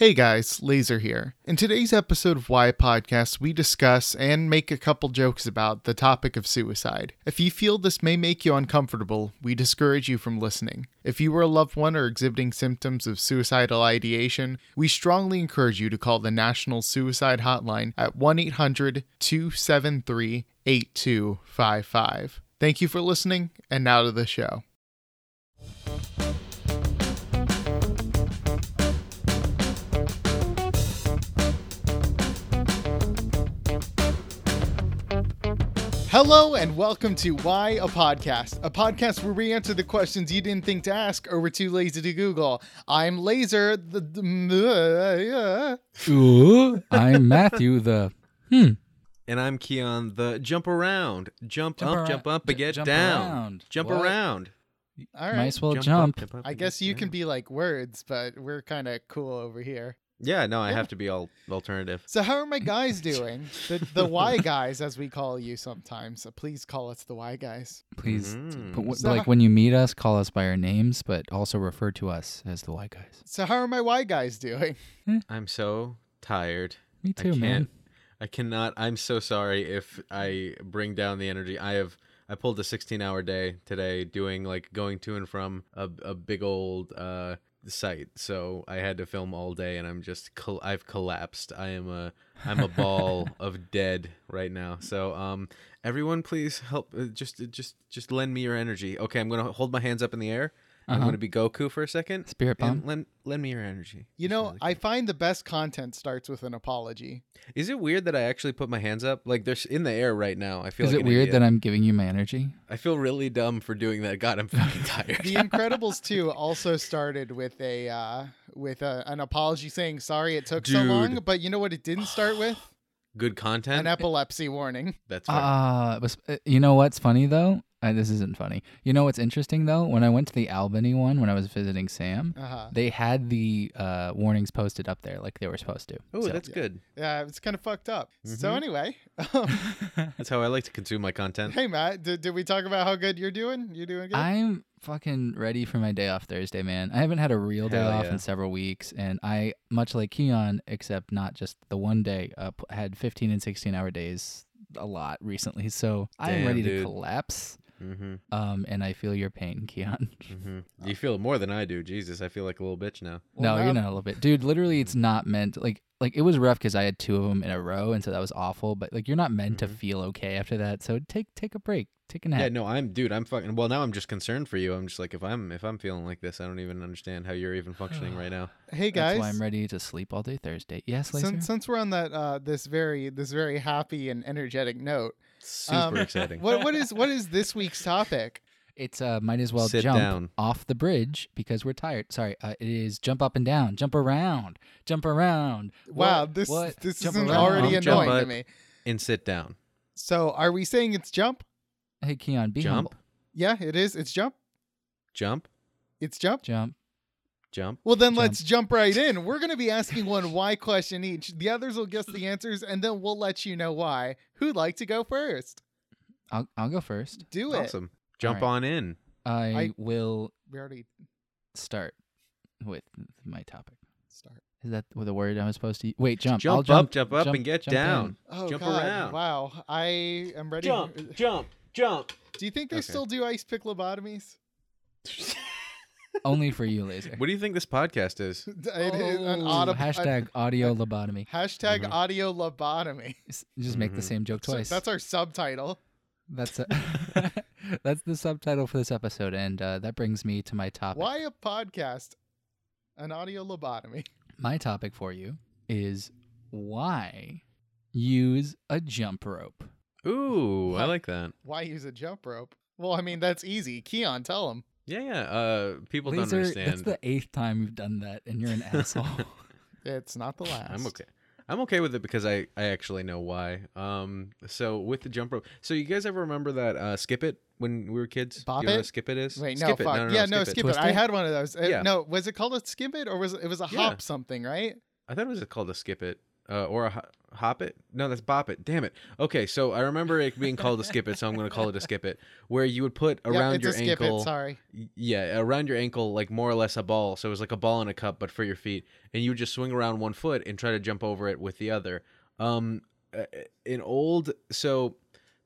Hey guys, Laser here. In today's episode of Why Podcast, we discuss and make a couple jokes about the topic of suicide. If you feel this may make you uncomfortable, we discourage you from listening. If you are a loved one or exhibiting symptoms of suicidal ideation, we strongly encourage you to call the National Suicide Hotline at 1 800 273 8255. Thank you for listening, and now to the show. Hello and welcome to Why a Podcast, a podcast where we answer the questions you didn't think to ask or were too lazy to Google. I'm Laser. The, the Ooh, I'm Matthew the hmm. And I'm Keon, the jump around. Jump, Jump up, arou- jump up, j- and get jump down. around. Jump What? around. all right. Might as well Jump jump. up, jump up, I guess get you can be like words, but we're kind of cool over here. Yeah, no, I Yeah. have to be all alternative. So how are my guys doing? The the Y guys, as we call you sometimes. So please call us the Y guys. Please, hmm. but w- So- like when you meet us, call us by our names, but also refer to us as the Y guys. So how are my Y guys doing? Hmm. I'm so tired. Me I too, man. I cannot. I'm so sorry if I bring down the energy. I have. I pulled a 16 hour day today doing like going to and from a, a big old uh site. So I had to film all day and I'm just col- I've collapsed. I am a I'm a ball of dead right now. So um everyone please help uh, just just just lend me your energy. Okay, I'm to hold my hands up in the air. I'm Uh-huh. going to be Goku for a second. Spirit And bomb. lend lend me your energy. You Just know, really I quick. find the best content starts with an apology. Is it weird that I actually put my hands up? Like they're in the air right now. I feel Is like it weird idiot. that I'm giving you my energy? I feel really dumb for doing that. God, I'm fucking tired. The Incredibles 2 also started with a uh, with a, an apology saying sorry it took so long, but you know what it didn't start with? Good content. An epilepsy warning. That's right. Ah, was. uh, You know what's funny though? Uh, this isn't funny. You know what's interesting though? When I went to the Albany one, when I was visiting Sam, Uh-huh. they had the uh, warnings posted up there like they were supposed to. oh, So- that's good. Yeah, it's kind of fucked up. So Mhm. anyway, um, That's how I like to consume my content. hey Matt, did, did we talk about how good you're doing? You're doing good. I'm fucking ready for my day off Thursday, man. I haven't had a real day Hell off yeah. in several weeks, and I, much like Keon, except not just the one day, uh, had 15 and 16 hour days a lot recently. So I am ready dude. to collapse. Mm-hmm. Um, and I feel your pain, Keon. Mm-hmm. You feel it more than I do. Jesus, I feel like a little bitch now. Well, no, now- you're not a little bit, dude. Literally, it's not meant like like it was rough because I had two of them in a row, and so that was awful. But like, you're not meant to Mhm. feel okay after that. So take take a break, take a nap. Yeah, no, I'm dude. I'm fucking. Well, now I'm just concerned for you. I'm just like, if I'm if I'm feeling like this, I don't even understand how you're even functioning right now. hey That's guys, why I'm ready to sleep all day Thursday. Yes, Laser. since since we're on that uh, this very this very happy and energetic note, Super Um, exciting. what what is what is this week's topic? It's uh might as well Sit jump down. off the bridge because we're tired. Sorry, uh, it is jump up and down, jump around, jump around. Wow, What? this What? this Jump isn't around. already Jump annoying to me. And sit down. So, are we saying it's jump? Hey Keon, be Jump. humble. Yeah, it is. It's jump. Jump. It's jump. Jump. Jump. Well, then Jump. let's jump right in. We're going to be asking one why question each. The others will guess the answers, and then we'll let you know why. Who'd like to go first? I'll I'll go first. Do it. Awesome. Jump right. on in. I, I- will We already start with my topic. start. Is that the word I was supposed to? Wait, jump. Jump I'll up, jump, jump up, and get jump down. Oh Jump God! around. Wow, I am ready. Jump, jump, jump. Do you think they Okay. still do ice pick lobotomies? Only for you, Laser. What do you think this podcast is? It is an Oh, auto- hashtag audio lobotomy. hashtag Mhm. audio lobotomy. S- Just make the Mhm. same joke So twice. that's our subtitle. That's a, that's the subtitle for this episode, and uh, that brings me to my topic. Why a podcast? An audio lobotomy. My topic for you is why use a jump rope. Ooh, I like that. Why use a jump rope? Well, I mean that's easy. Keon, tell him. Yeah, yeah. Uh, people don't understand. that's the eighth time you've done that, and you're an asshole. It's not the last. I'm okay. I'm okay with it because I, I actually know why. Um, so with the jump rope, so you guys ever remember that uh, skip it when we were kids? Bop Do you know it? what skip it is? Wait, no, skip it. No, no, yeah, no, no, skip, skip it. it. I had one of those. Uh, Yeah. No, was it called a skip it or was it, it was a Yeah. hop something, right? I thought it was called a skip it. uh, or a ho- hop it. No, that's bop it. Damn it. Okay, so I remember it being called a skip it, so I'm going to call it a skip it, where you would put around it's your a skip ankle. it. Sorry. Yeah, around your ankle, like more or less a ball. So it was like a ball in a cup, but for your feet, and you would just swing around one foot and try to jump over it with the other. Um, in old, so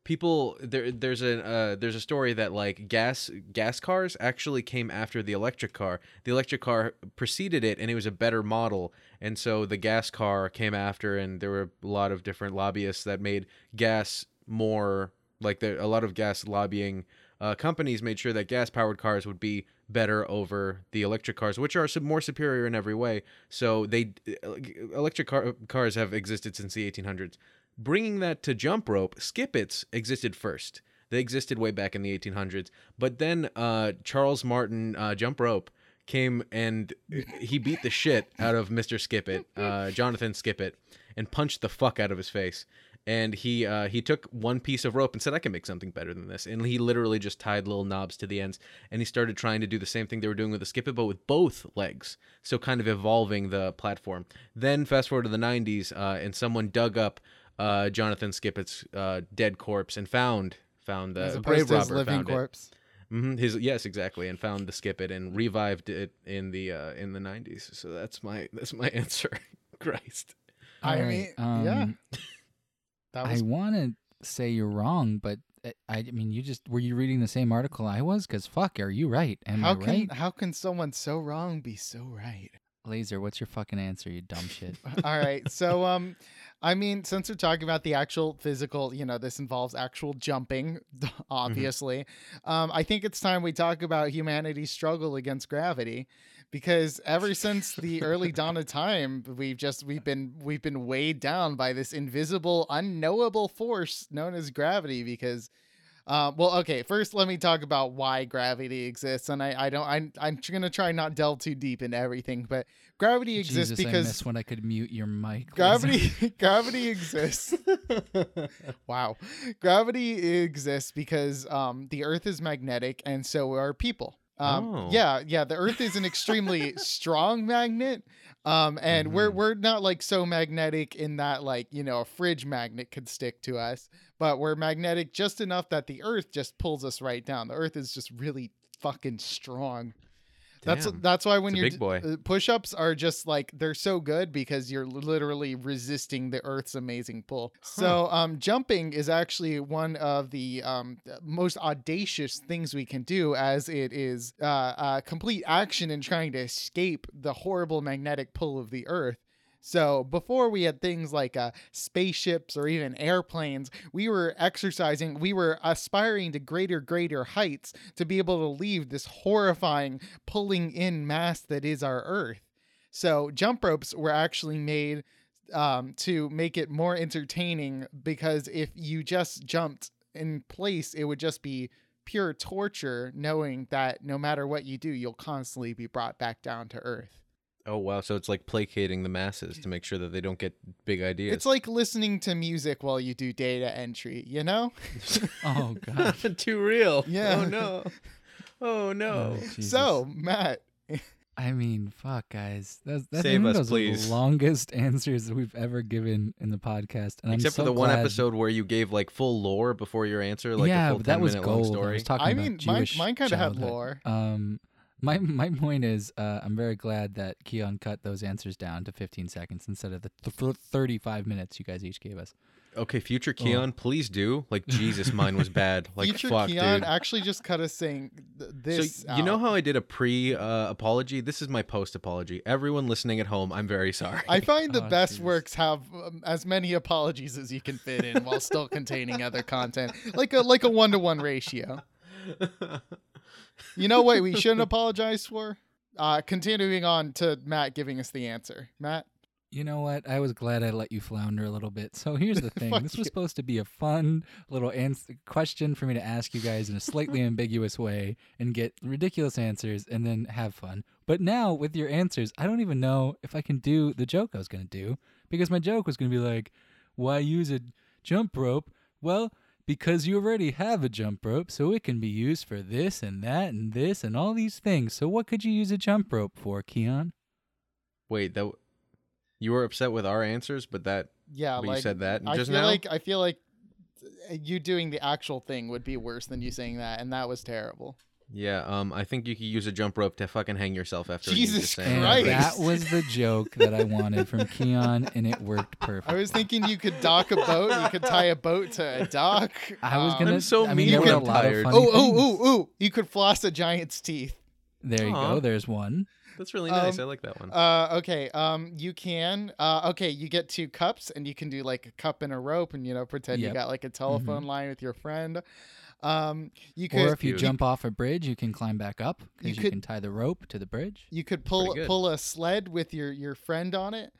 people there, there's a uh, there's a story that like gas gas cars actually came after the electric car. The electric car preceded it, and it was a better model, and so the gas car came after, and there were a lot of different lobbyists that made gas more like there a lot of gas lobbying uh, companies made sure that gas powered cars would be better over the electric cars, which are more superior in every way. So they electric car, cars have existed since the 1800s. Bringing that to jump rope, skip-its existed first. They existed way back in the 1800s, but then uh, Charles Martin uh, jump rope came and he beat the shit out of Mr. Skippet, uh, Jonathan Skippet, and punched the fuck out of his face. And he uh, he took one piece of rope and said, "I can make something better than this." And he literally just tied little knobs to the ends, and he started trying to do the same thing they were doing with the skip it, but with both legs. So kind of evolving the platform. Then fast forward to the '90s, uh, and someone dug up uh, Jonathan Skippett's uh, dead corpse and found found the opposed grave to his robber living found it. corpse. hmm His yes, exactly, and found the skip it and revived it in the uh, in the nineties. So that's my that's my answer. Christ. I All mean, right, yeah. um, That I was want to say you're wrong, but uh, I, I mean, you just were you reading the same article I was? Because fuck, are you right? Am how I can right? how can someone so wrong be so right? Laser, what's your fucking answer? You dumb shit. All right. So um I mean, since we're talking about the actual physical, you know, this involves actual jumping, obviously. Um, I think it's time we talk about humanity's struggle against gravity, because ever since the early dawn of time, we've just we've been we've been weighed down by this invisible, unknowable force known as gravity. Because uh, well, okay. First, let me talk about why gravity exists, and I, I don't, I'm, I'm gonna try not delve too deep into everything, but gravity exists Jesus, I because miss when I could mute your mic. Gravity gravity exists wow gravity exists because um the earth is magnetic and so are people um Oh. yeah yeah the earth is an extremely strong magnet um and we're Mhm. we're not like so magnetic in that like you know a fridge magnet could stick to us but we're magnetic just enough that the earth just pulls us right down the earth is just really fucking strong that's Damn. that's why when you're big boy. uh, push-ups are just like they're so good because you're literally resisting the earth's amazing pull. So um jumping is actually one of the um most audacious things we can do as it is uh, uh complete action in trying to escape the horrible magnetic pull of the earth. So before we had things like uh, spaceships or even airplanes, we were exercising, we were aspiring to greater, greater heights to be able to leave this horrifying pulling in mass that is our Earth. So jump ropes were actually made um, to make it more entertaining because if you just jumped in place, it would just be pure torture knowing that no matter what you do, you'll constantly be brought back down to Earth. Oh wow! So it's like placating the masses to make sure that they don't get big ideas. It's like listening to music while you do data entry, you know? Oh god. too real. Yeah. Oh no. Oh no. Oh, So, Matt, I mean, fuck, guys. That's, that's Save I us, those are please. the longest answers we've ever given in the podcast, and Except I'm so for the one episode where you gave like full lore before your answer, like yeah, a full but that was minute long gold. I story. was talking I about mean, mine, Jewish mine kind of had lore. Um, my my point is, uh, I'm very glad that Keon cut those answers down to 15 seconds instead of the th- 35 minutes you guys each gave us. Okay, future Keon, please do. Like Jesus, mine was bad. Like Future fuck, Keon dude. actually just cut us saying th- this. so you know how I did a pre uh, apology? This is my post apology. Everyone listening at home, I'm very sorry. I find the Oh, best Jesus. works have um, as many apologies as you can fit in while still containing other content, like a like a one to one ratio. You know what we shouldn't apologize for? Uh, continuing on to Matt giving us the answer. Matt, You know what? I was glad I let you flounder a little bit. So here's the thing. This was supposed to be a fun little ans- question for me to ask you guys in a slightly ambiguous way and get ridiculous answers and then have fun. But now with your answers, I don't even know if I can do the joke I was going to do because my joke was going to be like, why use a jump rope? Well, because you already have a jump rope, so it can be used for this and that and this and all these things. So what could you use a jump rope for, Keon? Wait, that w- You were upset with our answers, but that Yeah, but like you said that I just feel now. like I feel like uh, you doing the actual thing would be worse than you saying that, and that was terrible. Yeah, um, I think you could use a jump rope to fucking hang yourself after. Jesus just saying And Christ. that was the joke that I wanted from Keon, and it worked perfect. I was thinking you could dock a boat. You could tie a boat to a dock. I was Um, gonna. I'm so I mean, mean there were a and lot of tired. funny Oh, oh, oh, oh! You could floss a giant's teeth. There you Aw. go. There's one. That's really nice. Um, I like that one. Uh, okay. Um, you can. Uh, okay. You get two cups, and you can do like a cup and a rope, and you know pretend you got like a telephone line with your friend. Um, you could. Or if you Cute. jump off a bridge, you can climb back up You because you, could- can tie the rope to the bridge. you could pull pull a sled with your your friend on it.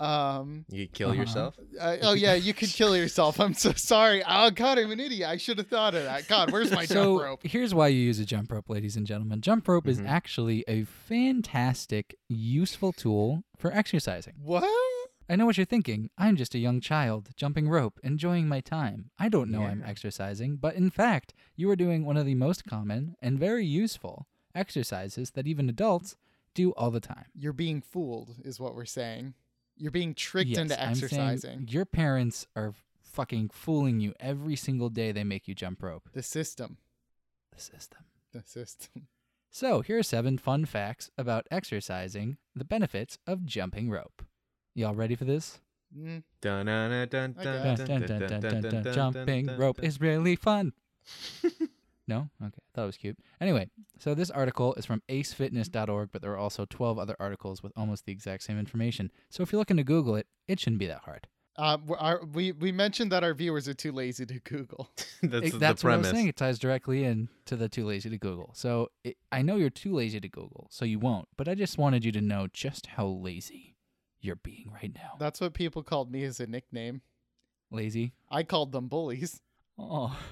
Um. you kill uh-huh. yourself. Uh, oh yeah, you could kill yourself. I'm so sorry. Oh God, I'm an idiot. I should have thought of that. God, where's my so jump rope? here's why you use a jump rope, ladies and gentlemen. Jump rope is Mhm. actually a fantastic, useful tool for exercising. What? I know what you're thinking. I'm just a young child, jumping rope, enjoying my time. I don't know I'm exercising, but in fact, you are doing one of the most common and very useful exercises that even adults do all the time. You're being fooled, is what we're saying. You're being tricked Yes, into I'm saying exercising. your parents are fucking fooling you every single day they make you jump rope. The system. The system. The system. So, here are seven fun facts about exercising, the benefits of jumping rope. Y'all ready for this? Mm, Dun, dun, dun, dun, dun. Dun, dun, dun, dun, dun, dun, dun, dun, dun, dun, Jumping rope is really fun. no? Okay. Thought it was cute. Anyway, so this article is from acefitness.org, but there are also 12 other articles with almost the exact same information. So if you're looking to Google it, it shouldn't be that hard. Uh, our, we we mentioned that our viewers are too lazy to Google. That's It- the that's what I was saying. It ties directly in to the too lazy to Google. So it, I know you're too lazy to Google, so you won't. But I just wanted you to know just how lazy you're being right now. That's what people called me as a nickname. Lazy. I called them bullies. Oh.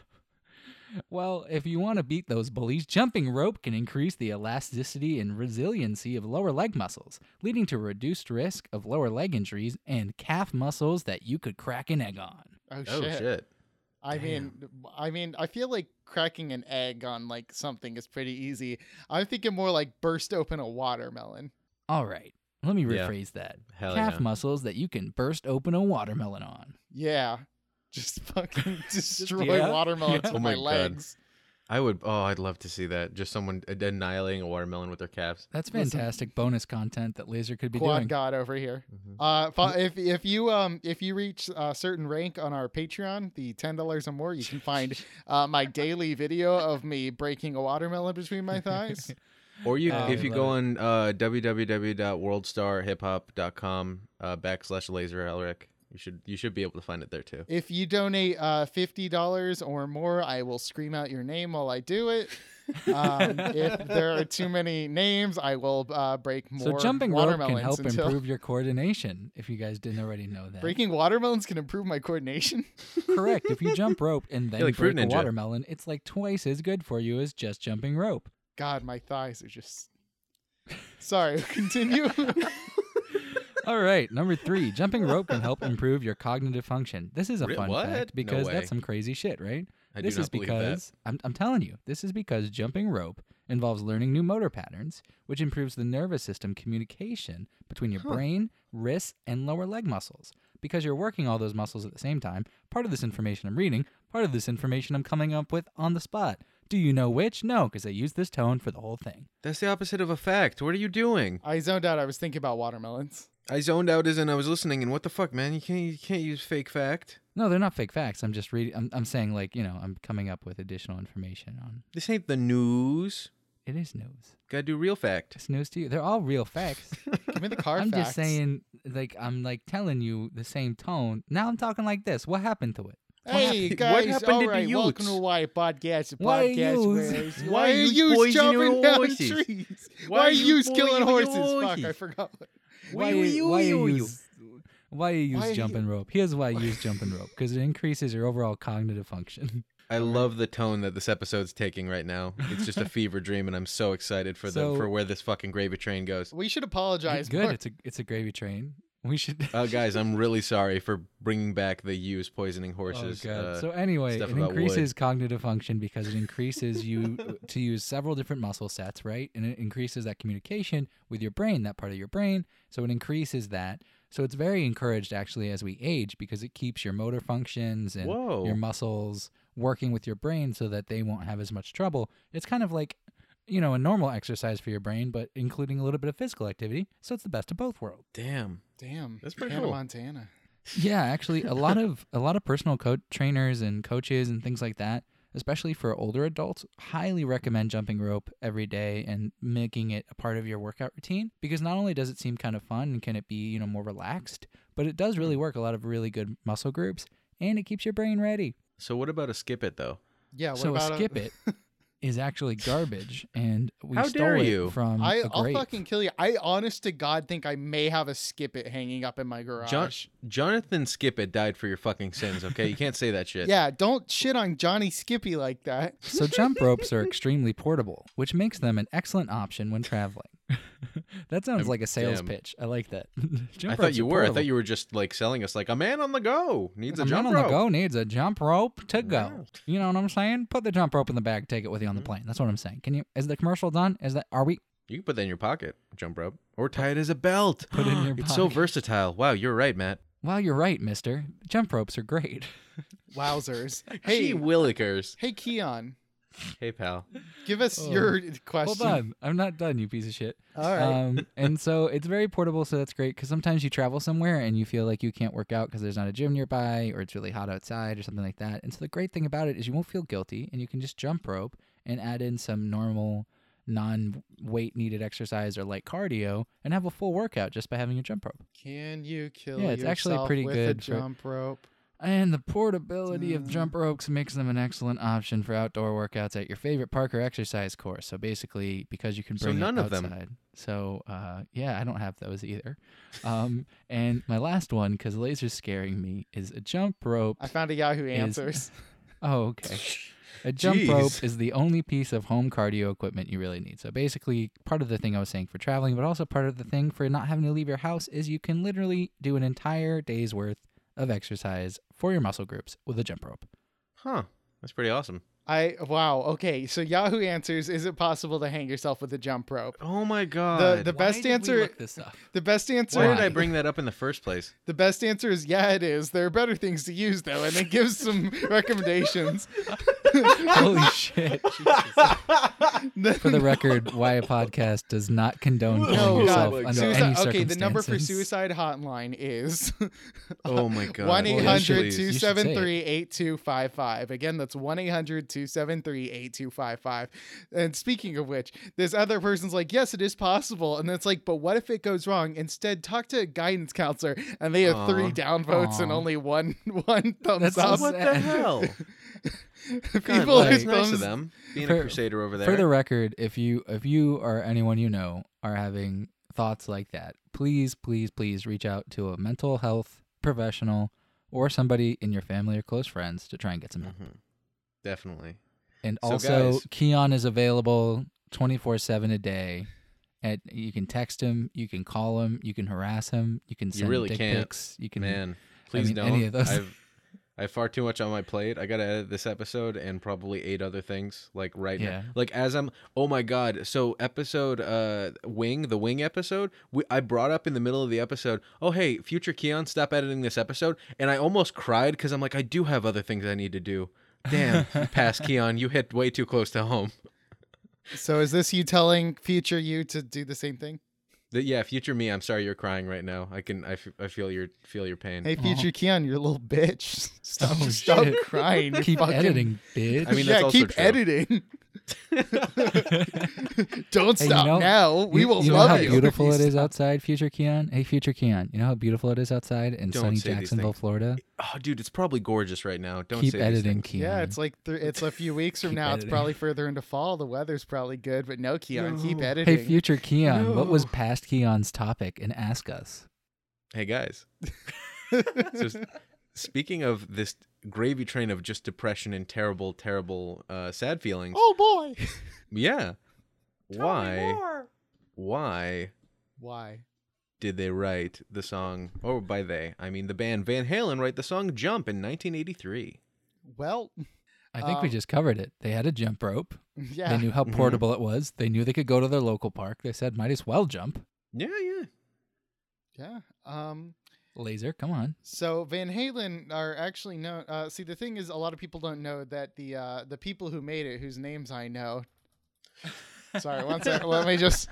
Well, if you want to beat those bullies, jumping rope can increase the elasticity and resiliency of lower leg muscles, leading to reduced risk of lower leg injuries and calf muscles that you could crack an egg on. Oh, Oh shit. shit! I mean, I mean, I feel like cracking an egg on like something is pretty easy. I'm thinking more like burst open a watermelon. All right, let me Yeah. rephrase that. Hell calf yeah. muscles that you can burst open a watermelon on. Yeah, just fucking destroy yeah, watermelons yeah. with Oh my, my God. legs. I would. Oh, I'd love to see that. Just someone annihilating a watermelon with their calves. That's Listen. fantastic bonus content that Laser could be Quad doing. God over here. Mhm. Uh, if if you um if you reach a certain rank on our Patreon, the ten dollars or more, you can find uh, my daily video of me breaking a watermelon between my thighs. Or you, Oh, if you love go on uh, www.worldstarhiphop.com uh, backslash laser Elric, you should you should be able to find it there too. If you donate uh, fifty dollars or more, I will scream out your name while I do it. Um, if there are too many names, I will uh, break more. So jumping rope can help until... improve your coordination. If you guys didn't already know that, Breaking watermelons can improve my coordination. correct. If you jump rope and then like break a watermelon, it's like twice as good for you as just jumping rope. God, my thighs are just. Sorry, continue. All right, number three, jumping rope can help improve your cognitive function. This is a Re- fun what? fact No because way. that's some crazy shit, right? I this do not is believe because I'm, I'm telling you, this is because jumping rope involves learning new motor patterns, which improves the nervous system communication between your Huh. brain, wrists, and lower leg muscles. Because you're working all those muscles at the same time, part of this information I'm reading, part of this information I'm coming up with on the spot. Do you know which? No, because I used this tone for the whole thing. That's the opposite of a fact. What are you doing? I zoned out. I was thinking about watermelons. I zoned out as in I was listening, and what the fuck, man? You can't you can't use fake fact. No, they're not fake facts. I'm just reading. I'm, I'm saying like you know I'm coming up with additional information on. This ain't the news. It is news. Gotta do real fact. It's news to you. They're all real facts. Give me the car I'm facts. just saying, like I'm like telling you the same tone. Now I'm talking like this. What happened to it? Hey What guys, happened all to the right, welcome to? Why Podcast. the Why podcast yous? where- Why why are you poisoning jumping down horses? trees? Why Why are you you killing poisoning horses? Fuck. I forgot. Why Wee, you why wee, you wee, use why you use Why you- jumping rope? Here's why you use jumping rope because it increases your overall cognitive function. I love the tone that this episode's taking right now. It's just a fever dream, and I'm so excited for the for where this fucking gravy train goes. We should apologize. Good. more. It's a it's a gravy train. We should. Uh, guys, I'm really sorry for bringing back the use poisoning horses. Oh, God. uh, so anyway, it about wood. increases cognitive function because it increases you to use several different muscle sets, right? And it increases that communication with your brain, that part of your brain. So it increases that So it's very encouraged actually as we age because it keeps your motor functions and Whoa. your muscles working with your brain so that they won't have as much trouble. It's kind of like, you know, a normal exercise for your brain, but including a little bit of physical activity. So it's the best of both worlds. Damn. Damn. That's pretty Hannah cool. Montana. Yeah, actually, a lot of a lot of personal co- trainers and coaches and things like that, especially for older adults, highly recommend jumping rope every day and making it a part of your workout routine because not only does it seem kind of fun and can it be you know more relaxed, but it does really mm. work a lot of really good muscle groups and it keeps your brain ready. So what about a skip it though? Yeah. What so a about skip it is actually garbage, and we How stole dare it you. from I, a I'll grape. fucking kill you. I honest to God think I may have a skip it hanging up in my garage. John- Jonathan Skip it died for your fucking sins. Okay, you can't say that shit. yeah, don't shit on Johnny Skippy like that. So jump ropes are extremely portable, which makes them an excellent option when traveling. that sounds I'm- like a sales damn. pitch. I like that. jump I thought you are were. I thought you were just like selling us like a man on the go needs a, a jump man on rope. the go needs a jump rope to go. Yeah. You know what I'm saying? Put the jump rope in the bag, take it with you on the Mhm. plane. That's what I'm saying. Can you? Is the commercial done? Is that? Are we? You can put that in your pocket, jump rope, or tie it as a belt. Put it in your It's so versatile. Wow, you're right, Matt. Wow, you're right, Mister. Jump ropes are great. Wowzers. Hey, Hey, Willikers. hey, Keon, Hey, pal. give us Oh. your Hold question. on, I'm not done, you piece of shit. All right. Um, and so it's very portable, so that's great because sometimes you travel somewhere and you feel like you can't work out because there's not a gym nearby or it's really hot outside or something like that. And so the great thing about it is you won't feel guilty and you can just jump rope and add in some normal non weight needed exercise or light cardio and have a full workout just by having a jump rope. Can you kill Yeah, it's actually yourself pretty with good a for- jump rope? And the portability of Mm. jump ropes makes them an excellent option for outdoor workouts at your favorite park or exercise course. So basically, because you can bring So none it of them. So uh, yeah, I don't have those either. Um, and my last one, because laser's scaring me, is a jump rope. I found a Yahoo Is- Answers. Oh, okay. A jump rope is the only piece of home cardio equipment you really need. So basically, part of the thing I was saying for traveling, but also part of the thing for not having to leave your house is you can literally do an entire day's worth of exercise for your muscle groups with a jump rope. Huh. That's pretty awesome. I wow. Okay, so Yahoo Answers: Is it possible to hang yourself with a jump rope? Oh my god. the best answer- this up? The best answer. Why did I bring that up in the first place? The best answer is yeah, it is. There are better things to use though, and it gives some recommendations. Holy shit! For the record, why a podcast does not condone oh, killing no, yourself God. under God. any Suicide, okay, the number for suicide hotline is Oh my god. one eight Well, you hundred should- two you should seven say three eight two five five. Again, that's one 8253 And speaking of which, this other person's like, yes, it is possible. And it's like, but what if it goes wrong? Instead, talk to a guidance counselor, and they have three Aw. downvotes and only one one thumbs That's up. What the hell? God, People well, with that's nice of thumbs. them. Being For- a crusader over there. For the record, if you if you or anyone you know are having thoughts like that, please, please, please reach out to a mental health professional or somebody in your family or close friends to try and get some help. Mhm. Definitely. And So, also, guys- Keon is available twenty four seven a day. And you can text him, you can call him, you can harass him, you can send really dick can't. pics, you can. Man, please mean, don't. any of those. I've I have far too much on my plate. I gotta edit this episode and probably eight other things like right Yeah. now. Like as I'm. Oh my god! So episode uh wing the wing episode. We, I brought up in the middle of the episode. Oh hey, future Keon, stop editing this episode. And I almost cried because I'm like I do have other things I need to do. Damn, past Keon, you hit way too close to home. So is this you telling future you to do the same thing? The, yeah, future me. I'm sorry you're crying right now. I can. I, f- I feel your feel your pain. Hey, future uh-huh. Keon, you're a little bitch. Stop, Oh, stop shit. crying. You're Keep fucking- editing, bitch. I mean, yeah, that's also keep true. editing. Don't Hey, you stop know- now. We you, will you know love how you. beautiful it is outside, future Keon. Hey, future Keon. You know how beautiful it is outside in Don't sunny Jacksonville. Florida. Oh, dude, it's probably gorgeous right now. Don't Keep say editing, things. Keon. Yeah, it's like th- it's a few weeks from Keep now. It's probably further into fall. The weather's probably good, but no, Keon, keep No. Hey, editing. Hey, future Keon. What was past Keon's topic? And ask us. Hey guys. So, s- speaking of this gravy train of just depression and terrible, terrible, uh, sad feelings. oh boy. Yeah. Why? Why Why? did they write the song? Or by they, I mean the band Van Halen write the song "Jump" in 1983. Well, I think we Um, just covered it. They had a jump rope. yeah. They knew how portable it was. They knew they could go to their local park. They said, might as well jump. Yeah, yeah. Yeah. Um Laser, come on. So Van Halen are actually known. Uh, see, the thing is, a lot of people don't know that the uh, the people who made it, whose names I know. Sorry, one second. Let me just.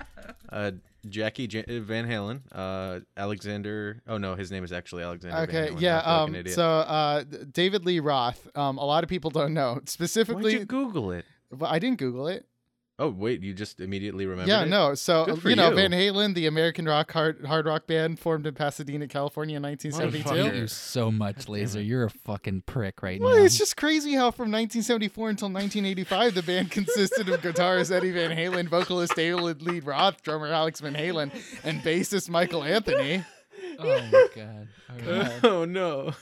Uh, Jackie J- Van Halen, uh, Alexander. Oh no, his name is actually Alexander. Van Okay, Halen. yeah. I feel like Um. So, uh, David Lee Roth. Um. A lot of people don't know Why'd specifically. you Google it? but I didn't Google it. Oh wait, you just immediately remembered yeah, it? no. So Good uh, for you know, you. Van Halen, the American rock hard hard rock band, formed in Pasadena, California, in 1972. hate you so much, Laser. You're a fucking prick right Well, now. it's just crazy how from 1974 until 1985, the band consisted of guitarist Eddie Van Halen, vocalist David Lee Roth, drummer Alex Van Halen, and bassist Michael Anthony. oh my god. All right. oh no.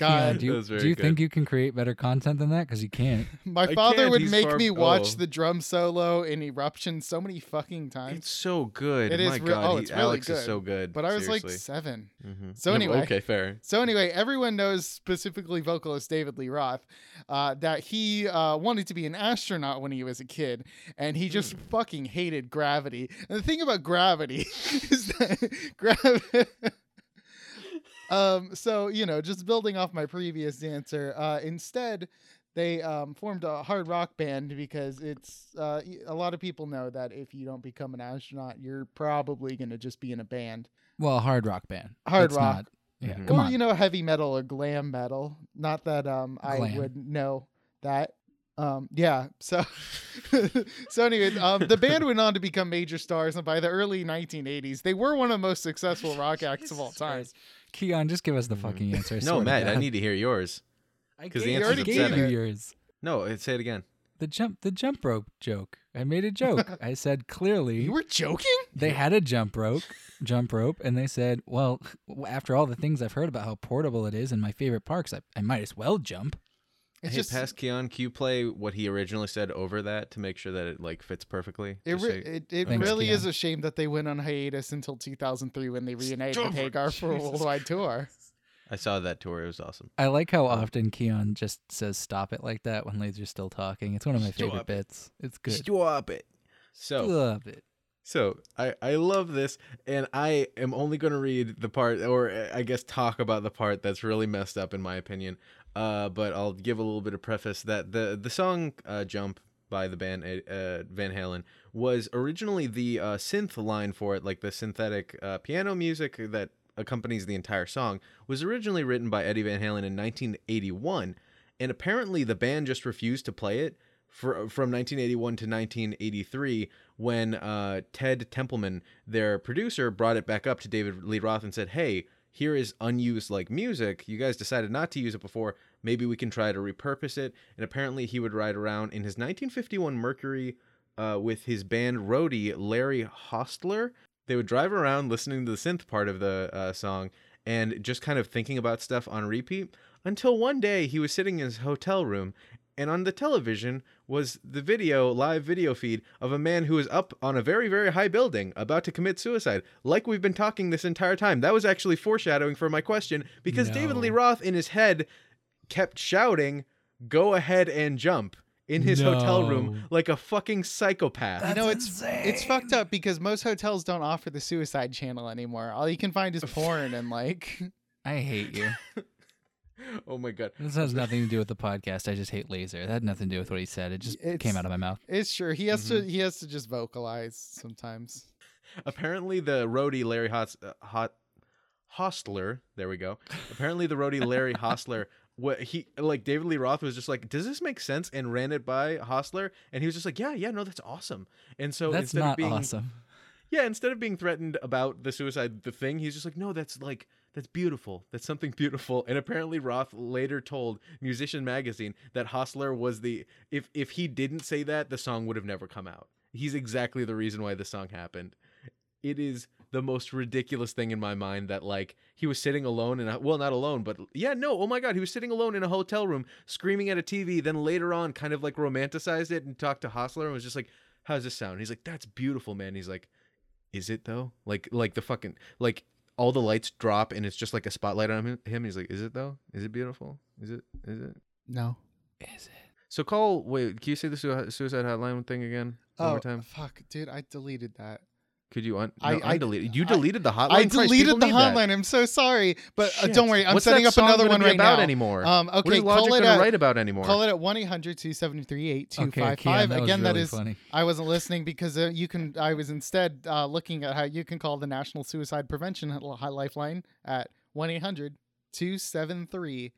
Yeah, God, do you, That was very do you think you can create better content than that? Because you can't. my I father can't, would he's make far- me watch oh. the drum solo in Eruption so many fucking times. It's so good. It is My re- God, oh, he- it's really Alex good. is so good. But I was like seriously. seven. Mhm. So anyway. okay, fair. So anyway, everyone knows specifically vocalist David Lee Roth uh, that he uh, wanted to be an astronaut when he was a kid, and he just fucking hated gravity. And the thing about gravity is that gravity. um. So you know, just building off my previous answer, uh, instead. They um, formed a hard rock band because it's uh, y- a lot of people know that if you don't become an astronaut, you're probably going to just be in a band. Well, a hard rock band. Hard That's rock. Not, yeah, Mhm. come or on. you know heavy metal or glam metal not that um i Glam. would know that um yeah so so anyway um the band went on to become major stars and by the early 1980s they were one of the most successful rock acts of all time Christ. Keon, just give us the fucking answer. No, Matt, I need to hear yours. I 'cause the gave- answer's already gave upsetting. you yours. No, say it again. The jump, the jump rope joke. I made a joke. I said clearly you were joking they had a jump rope, jump rope, and they said, "Well, after all the things I've heard about how portable it is in my favorite parks, I, I might as well jump." It's hey, just pass Keon, can you play what he originally said over that to make sure that it like fits perfectly? it, re- so- it, it Thanks, really is a shame that they went on hiatus until 2003 when they reunited with over. Hagar for a worldwide tour. I saw that tour. It was awesome. I like how often Keon just says "stop it" like that when Laser's still talking. It's one of my favorite it. bits. It's good. Stop it. So Love it. So I, I love this, and I am only going to read the part, or I guess talk about the part that's really messed up in my opinion. Uh, but I'll give a little bit of preface that the the song uh, "Jump" by the band uh, Van Halen was originally the uh, synth line for it, like the synthetic uh, piano music that accompanies the entire song, was originally written by Eddie Van Halen in 1981, and apparently the band just refused to play it for, from 1981 to 1983 when uh, Ted Templeman, their producer, brought it back up to David Lee Roth and said, "Hey, here is unused like music. You guys decided not to use it before. Maybe we can try to repurpose it." And apparently, he would ride around in his 1951 Mercury uh, with his band roadie Larry Hostler. They would drive around listening to the synth part of the uh, song and just kind of thinking about stuff on repeat until one day he was sitting in his hotel room and on the television was the video live video feed of a man who was up on a very very high building about to commit suicide like we've been talking this entire time. That was actually foreshadowing for my question because david lee roth in his head kept shouting go ahead and jump in his hotel room like a fucking psychopath. You know, it's it's fucked up because most hotels don't offer the suicide channel anymore. All you can find is porn and like I hate you. oh my god This has nothing to do with the podcast. I just hate Laser. That had nothing to do with what he said. It just It's- came out of my mouth. it's true. He has to he has to just vocalize sometimes. Apparently, the roadie Larry Hot, uh, Hot Hostler. There we go. Apparently, the roadie Larry Hostler. What he like David Lee Roth was just like, does this make sense? And ran it by Hostler, and he was just like, yeah, yeah, no, that's awesome. And so That's instead not of being awesome. yeah, instead of being threatened about the suicide, the thing, he's just like, no, that's like, that's beautiful. That's something beautiful. And apparently, Roth later told Musician Magazine that Hostler was the, if if he didn't say that, the song would have never come out. He's exactly the reason why the song happened. It is the most ridiculous thing in my mind that like he was sitting alone and well not alone but yeah no oh my god he was sitting alone in a hotel room screaming at a TV then later on kind of like romanticized it and talked to Hostler and was just like how's this sound he's like that's beautiful man he's like is it though? Like like the fucking like all the lights drop and it's just like a spotlight on him. him. He's like, is it though? Is it beautiful? Is it? Is it? No. Is it? So call. Wait, can you say the suicide hotline thing again one Oh more time? fuck, dude! I deleted that. Could you un- I- no, I- undelete? You I- deleted the hotline. I Christ, deleted the need that. hotline. I'm so sorry, but uh, don't worry. I'm What's setting up another one right about now. anymore? Um, what okay, is call it at write about anymore? call it at 1-800-273-8255. Okay, Keon, that Again, that really is funny. I wasn't listening because uh, you can. I was instead uh, looking at how you can call the National Suicide Prevention Lifeline at 1-800-273-8255.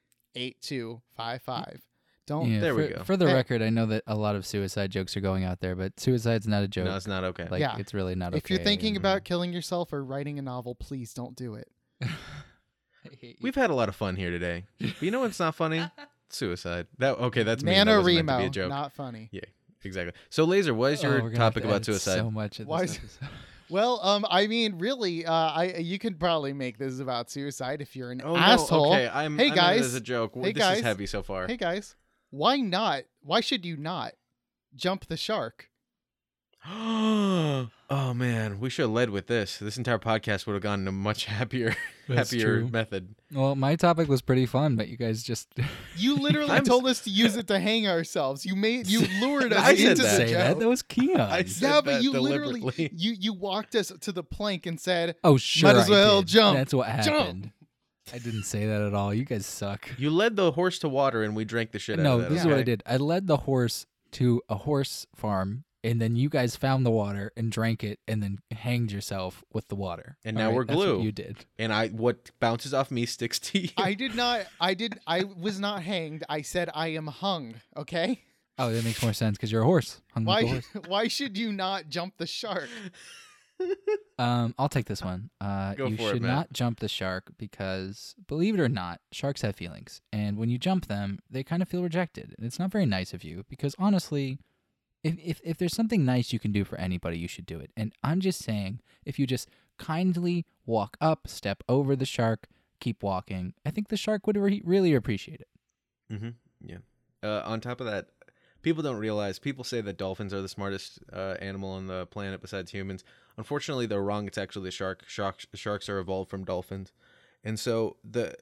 Don't. Yeah, There for, we go. For the Hey. record, I know that a lot of suicide jokes are going out there, but suicide's not a joke. no, it's not okay. like Yeah. it's really not okay. If you're thinking and- about killing yourself or writing a novel, please don't do it. I hate you. We've had a lot of fun here today. But you know what's not funny? Suicide. That okay? That's me. That wasn't meant to be a joke. not funny. Yeah, exactly. So, Laser, what is Oh, your we're gonna have topic to about suicide? So much of Why this is- Well, um, I mean, really, uh, I you could probably make this about suicide if you're an oh, no, asshole. Okay, I'm. Hey, I meant it guys. as a joke. Hey, this guys. is heavy so far. Hey guys, why not? Why should you not jump the shark? oh man, we should have led with this. This entire podcast would have gone in a much happier, That's happier true. method. Well, my topic was pretty fun, but you guys just You literally I'm- told us to use it to hang ourselves. You made you lured us I said into the that. say that. joke. That was Keon. I said yeah, but that you literally deliberately. you you walked us to the plank and said, oh, sure. as I well did. jump. That's what Jump. Happened. I didn't say that at all. You guys suck. You led the horse to water, and we drank the shit out no, of that. No, this is what I did. I led the horse to a horse farm, and then you guys found the water and drank it, and then hanged yourself with the water. And All now we're that's what glue. you did. And I, what bounces off me sticks to you. "I did not. I did. I was not hanged. I said I am hung. Okay. Oh, that makes more sense because you're a horse. Hung Why? horse. Why should you not jump the shark? Um, I'll take this one. Uh, Go you for it, should Matt. not jump the shark because, believe it or not, sharks have feelings, and when you jump them, they kind of feel rejected, and it's not very nice of you. Because honestly, if if if there's something nice you can do for anybody, you should do it. And I'm just saying, if you just kindly walk up, step over the shark, keep walking, I think the shark would re- really appreciate it. Mm-hmm. Yeah. Uh, on top of that, people don't realize. People say that dolphins are the smartest uh, animal on the planet besides humans. Unfortunately, they're wrong. It's actually the shark. Sharks, sharks are evolved from dolphins, and so the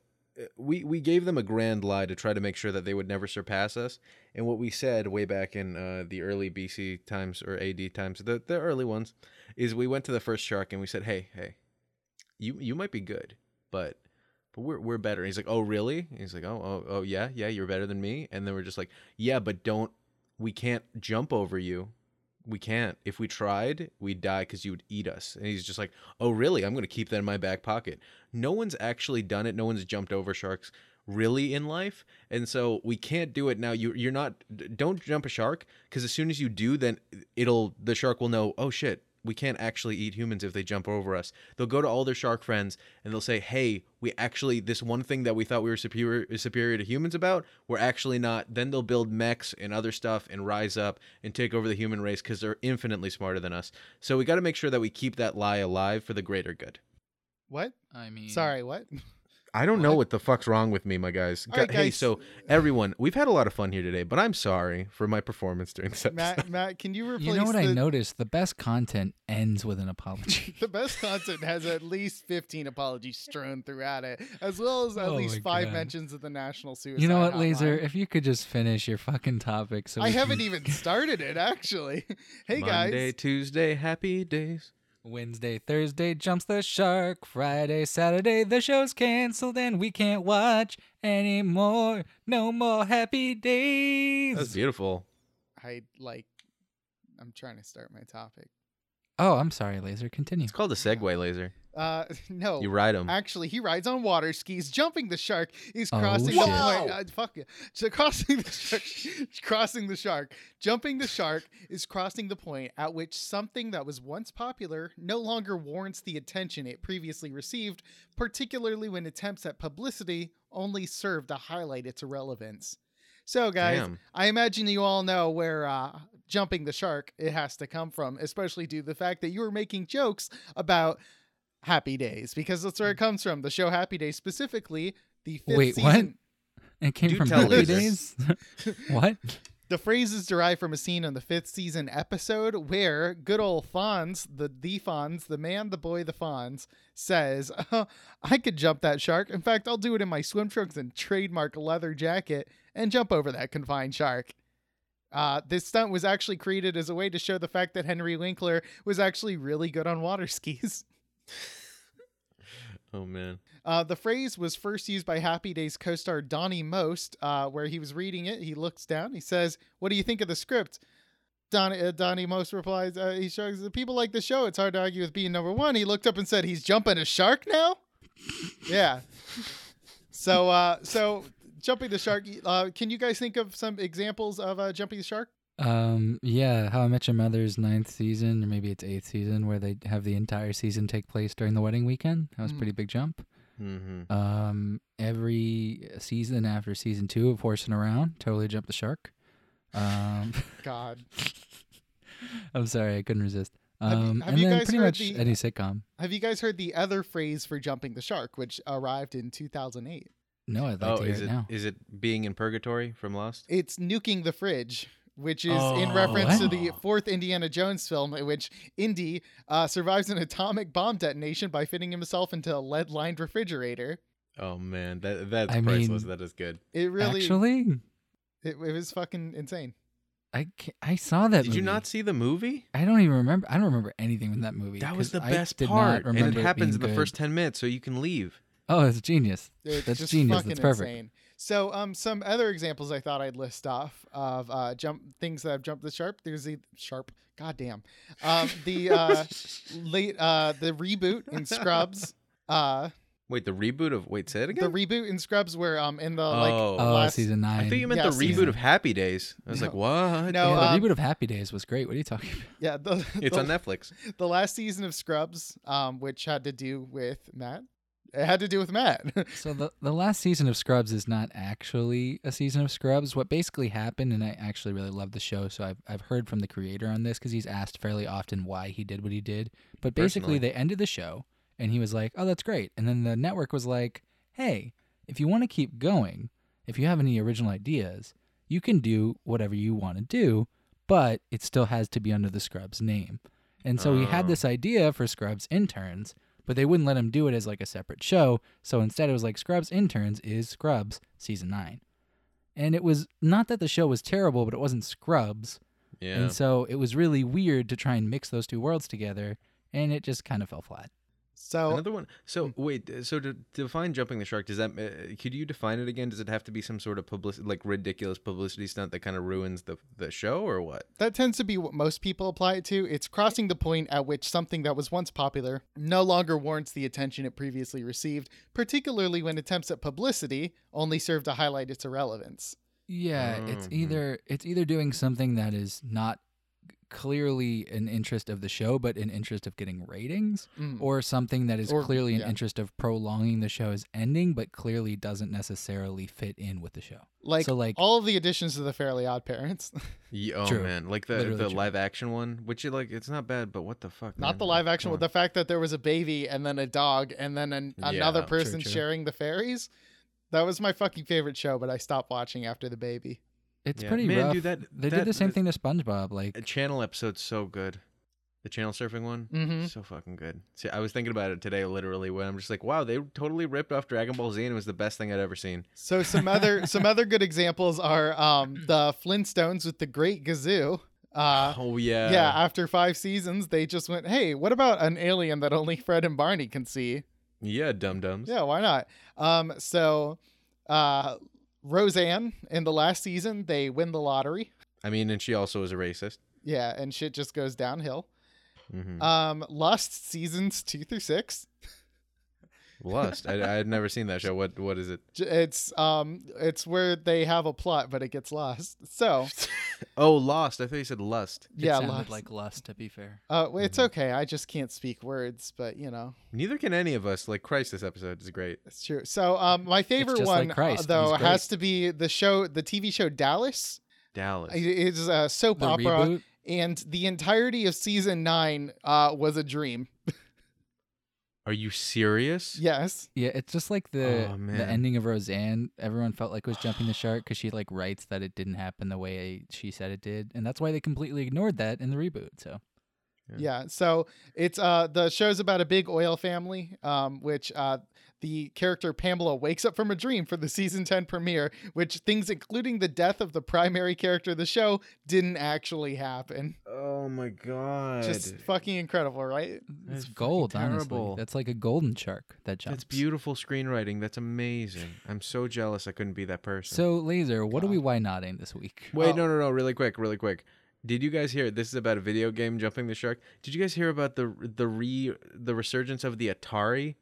uh, we we gave them a grand lie to try to make sure that they would never surpass us. And what we said way back in uh, the early BC times or AD times, the the early ones, is we went to the first shark and we said, "Hey, hey, you you might be good, but." but we're we're better. And he's like, oh really? And he's like, oh oh oh yeah yeah, you're better than me. And then we're just like, yeah, but don't we can't jump over you. We can't. If we tried, we'd die because you would eat us. And he's just like, oh really? I'm gonna keep that in my back pocket. No one's actually done it. No one's jumped over sharks really in life, and so we can't do it now. You you're not. Don't jump a shark because as soon as you do, then it'll the shark will know. Oh shit. We can't actually eat humans if they jump over us. They'll go to all their shark friends and they'll say, "Hey, we actually this one thing that we thought we were superior superior to humans about, we're actually not." Then they'll build mechs and other stuff and rise up and take over the human race because they're infinitely smarter than us. So we got to make sure that we keep that lie alive for the greater good. What? I mean, Sorry, what? I don't know What? what the fuck's wrong with me, my guys. All right, hey, guys. so everyone, we've had a lot of fun here today, but I'm sorry for my performance during this episode. Matt, Matt, can you replace You know what the, I noticed? The best content ends with an apology. the best content has at least 15 apologies strewn throughout it, as well as at Oh least five God. mentions of the National Suicide you know what, Laser? If you could just finish your fucking topic, so I we haven't even started it, actually. Hey, Monday, guys. Monday, Tuesday, happy days. Wednesday, Thursday jumps the shark. Friday, Saturday the show's canceled and we can't watch anymore. No more happy days. That's beautiful. I like. I'm trying to start my topic. Oh, I'm sorry, Laser. Continue. It's called a Segway laser. Uh, no. You ride them. Actually, he rides on water skis, jumping the shark. He's Oh, crossing the shit. point. Uh, fuck it. So crossing the shark, crossing the shark, jumping the shark is crossing the point at which something that was once popular no longer warrants the attention it previously received, particularly when attempts at publicity only serve to highlight its irrelevance. So, guys, Damn. I imagine you all know where uh, jumping the shark it has to come from, especially due to the fact that you were making jokes about Happy Days because that's where it comes from. The show Happy Days, specifically the fifth Wait, what? season. It came Do from Happy Days. what? The phrase is derived from a scene in the fifth season episode where good old Fonz, the the Fonz, the man, the boy, the Fonz, says, uh, "I could jump that shark. In fact, I'll do it in my swim trunks and trademark leather jacket and jump over that confined shark." Uh, this stunt was actually created as a way to show the fact that Henry Winkler was actually really good on water skis. Oh man. Uh, the phrase was first used by Happy Days co star Donnie Most, uh, where he was reading it. He looks down. He says, What do you think of the script? Donnie, uh, Donnie Most replies, uh, He shrugs, The People like the show. It's hard to argue with being number one. He looked up and said, He's jumping a shark now? yeah. So, uh, so jumping the shark, uh, can you guys think of some examples of uh, jumping the shark? Um, yeah, How I Met Your Mother's ninth season, or maybe it's eighth season, where they have the entire season take place during the wedding weekend. That was a Mm. pretty big jump. Mm-hmm. Um, every season after season two of Horsing Around, totally jumped the shark. Um, God. I'm sorry, I couldn't resist. Have you- Um, have and you then guys pretty heard much the- any sitcom. Have you guys heard the other phrase for jumping the shark, which arrived in 2008? No, I'd like Oh, to hear is it it now. is it being in purgatory from Lost? It's nuking the fridge, which is in Oh, reference to the fourth Indiana Jones film, in which Indy uh, survives an atomic bomb detonation by fitting himself into a lead-lined refrigerator. Oh man, that that's I priceless. mean- that is good. It really, Actually, it, it was fucking insane. I I saw that. Did movie. you not see the movie? I don't even remember. I don't remember anything from that movie. That was the I best did part, Not and it remember happens in the good. first ten minutes, so you can leave. Oh, it's genius. It's That's just genius. fucking That's perfect. insane. So, um, some other examples I thought I'd list off of uh, jump things that have jumped the sharp. There's the sharp. Goddamn. Um, the uh, late uh, the reboot in Scrubs. Uh, Wait, the reboot of wait, say it again. the reboot in Scrubs where um in the like Oh. Oh, last season nine. I thought you meant Yeah, the season- reboot of Happy Days. I was like, what? No, yeah, the um, reboot of Happy Days was great. What are you talking about? yeah the it's the, on Netflix. the last season of Scrubs um which had to do with Matt. It had to do with Matt. So the the last season of Scrubs is not actually a season of Scrubs. What basically happened, and I actually really love the show, so I've I've heard from the creator on this because he's asked fairly often why he did what he did. But basically, Personally. they ended the show, and he was like, "Oh, that's great," and then the network was like, "Hey, if you want to keep going, if you have any original ideas, you can do whatever you want to do, but it still has to be under the Scrubs name." And so he had Oh. this idea for Scrubs interns, but they wouldn't let him do it as like a separate show. So instead, it was like Scrubs Interns is Scrubs season nine. And it was not that the show was terrible, but it wasn't Scrubs. Yeah. And so it was really weird to try and mix those two worlds together. And it just kind of fell flat. So Another one. So wait. So to define jumping the shark, does that? Uh, could you define it again? Does it have to be some sort of publicity, like ridiculous publicity stunt that kind of ruins the the show, or what? That tends to be what most people apply it to. It's crossing the point at which something that was once popular no longer warrants the attention it previously received, particularly when attempts at publicity only serve to highlight its irrelevance. Yeah, it's Mhm. either it's either doing something that is not clearly an interest of the show, but an interest of getting ratings, Mm. or something that is Or- clearly an yeah. interest of prolonging the show's ending, but clearly doesn't necessarily fit in with the show. like, so, like- all of the additions to the Fairly Odd Parents, Yeah, oh True. man, like the Literally the true. live action one, which you like, it's not bad, but what the fuck? not man? the live action, Come with the fact that there was a baby and then a dog and then an, another Yeah. True, person true. sharing the fairies. That was my fucking favorite show, but I stopped watching after the baby. It's Yeah. pretty Man, rough. dude, that- they that- did the same that- thing to SpongeBob. Like, A channel episode's so good. The channel surfing one, Mhm. so fucking good. See, I was thinking about it today, literally, when I'm just like, wow, they totally ripped off Dragon Ball Z, and it was the best thing I'd ever seen. So some other some other good examples are um, the Flintstones with the Great Gazoo. Uh, oh yeah, yeah, after five seasons, they just went, "Hey, what about an alien that only Fred and Barney can see?" yeah, dum dums. Yeah, why not? Um, so uh, Roseanne in the last season, they win the lottery. I mean, and she also is a racist. Yeah, and shit just goes downhill. hmm Um, Lost seasons two through six. Lust. I, I had never seen that show. What what is it? It's um, it's where they have a plot, but it gets lost. So Oh, Lost. I thought you said Lust. it yeah, sounded Lost. like lust, to be fair. Uh, well, it's Mhm. okay. I just can't speak words, but you know, Neither can any of us. Like Christ, this episode is great. it's true. So, um, my favorite just one like Christ. uh, He's though great. has to be the show, the TV show Dallas. Dallas. It is a soap The opera, reboot. and the entirety of season nine uh was a dream. Are you serious? Yes. Yeah, it's just like the Oh, the ending of Roseanne. Everyone felt like was jumping the shark because she like writes that it didn't happen the way she said it did, and that's why they completely ignored that in the reboot. So Yeah. So it's uh the show's about a big oil family, um, which uh the character Pamela wakes up from a dream for the season 10 premiere, which things including the death of the primary character of the show didn't actually happen. Oh my god. Just fucking incredible, right? It's That's gold, fucking honestly. That's like a golden shark that jumps. That's beautiful screenwriting. That's amazing. I'm so jealous I couldn't be that person. So, Laser, what are we God. why nodding this week? Wait, Oh. no, no, no, really quick, really quick. Did you guys hear? This is about a video game jumping the shark. Did you guys hear about the the re the resurgence of the Atari?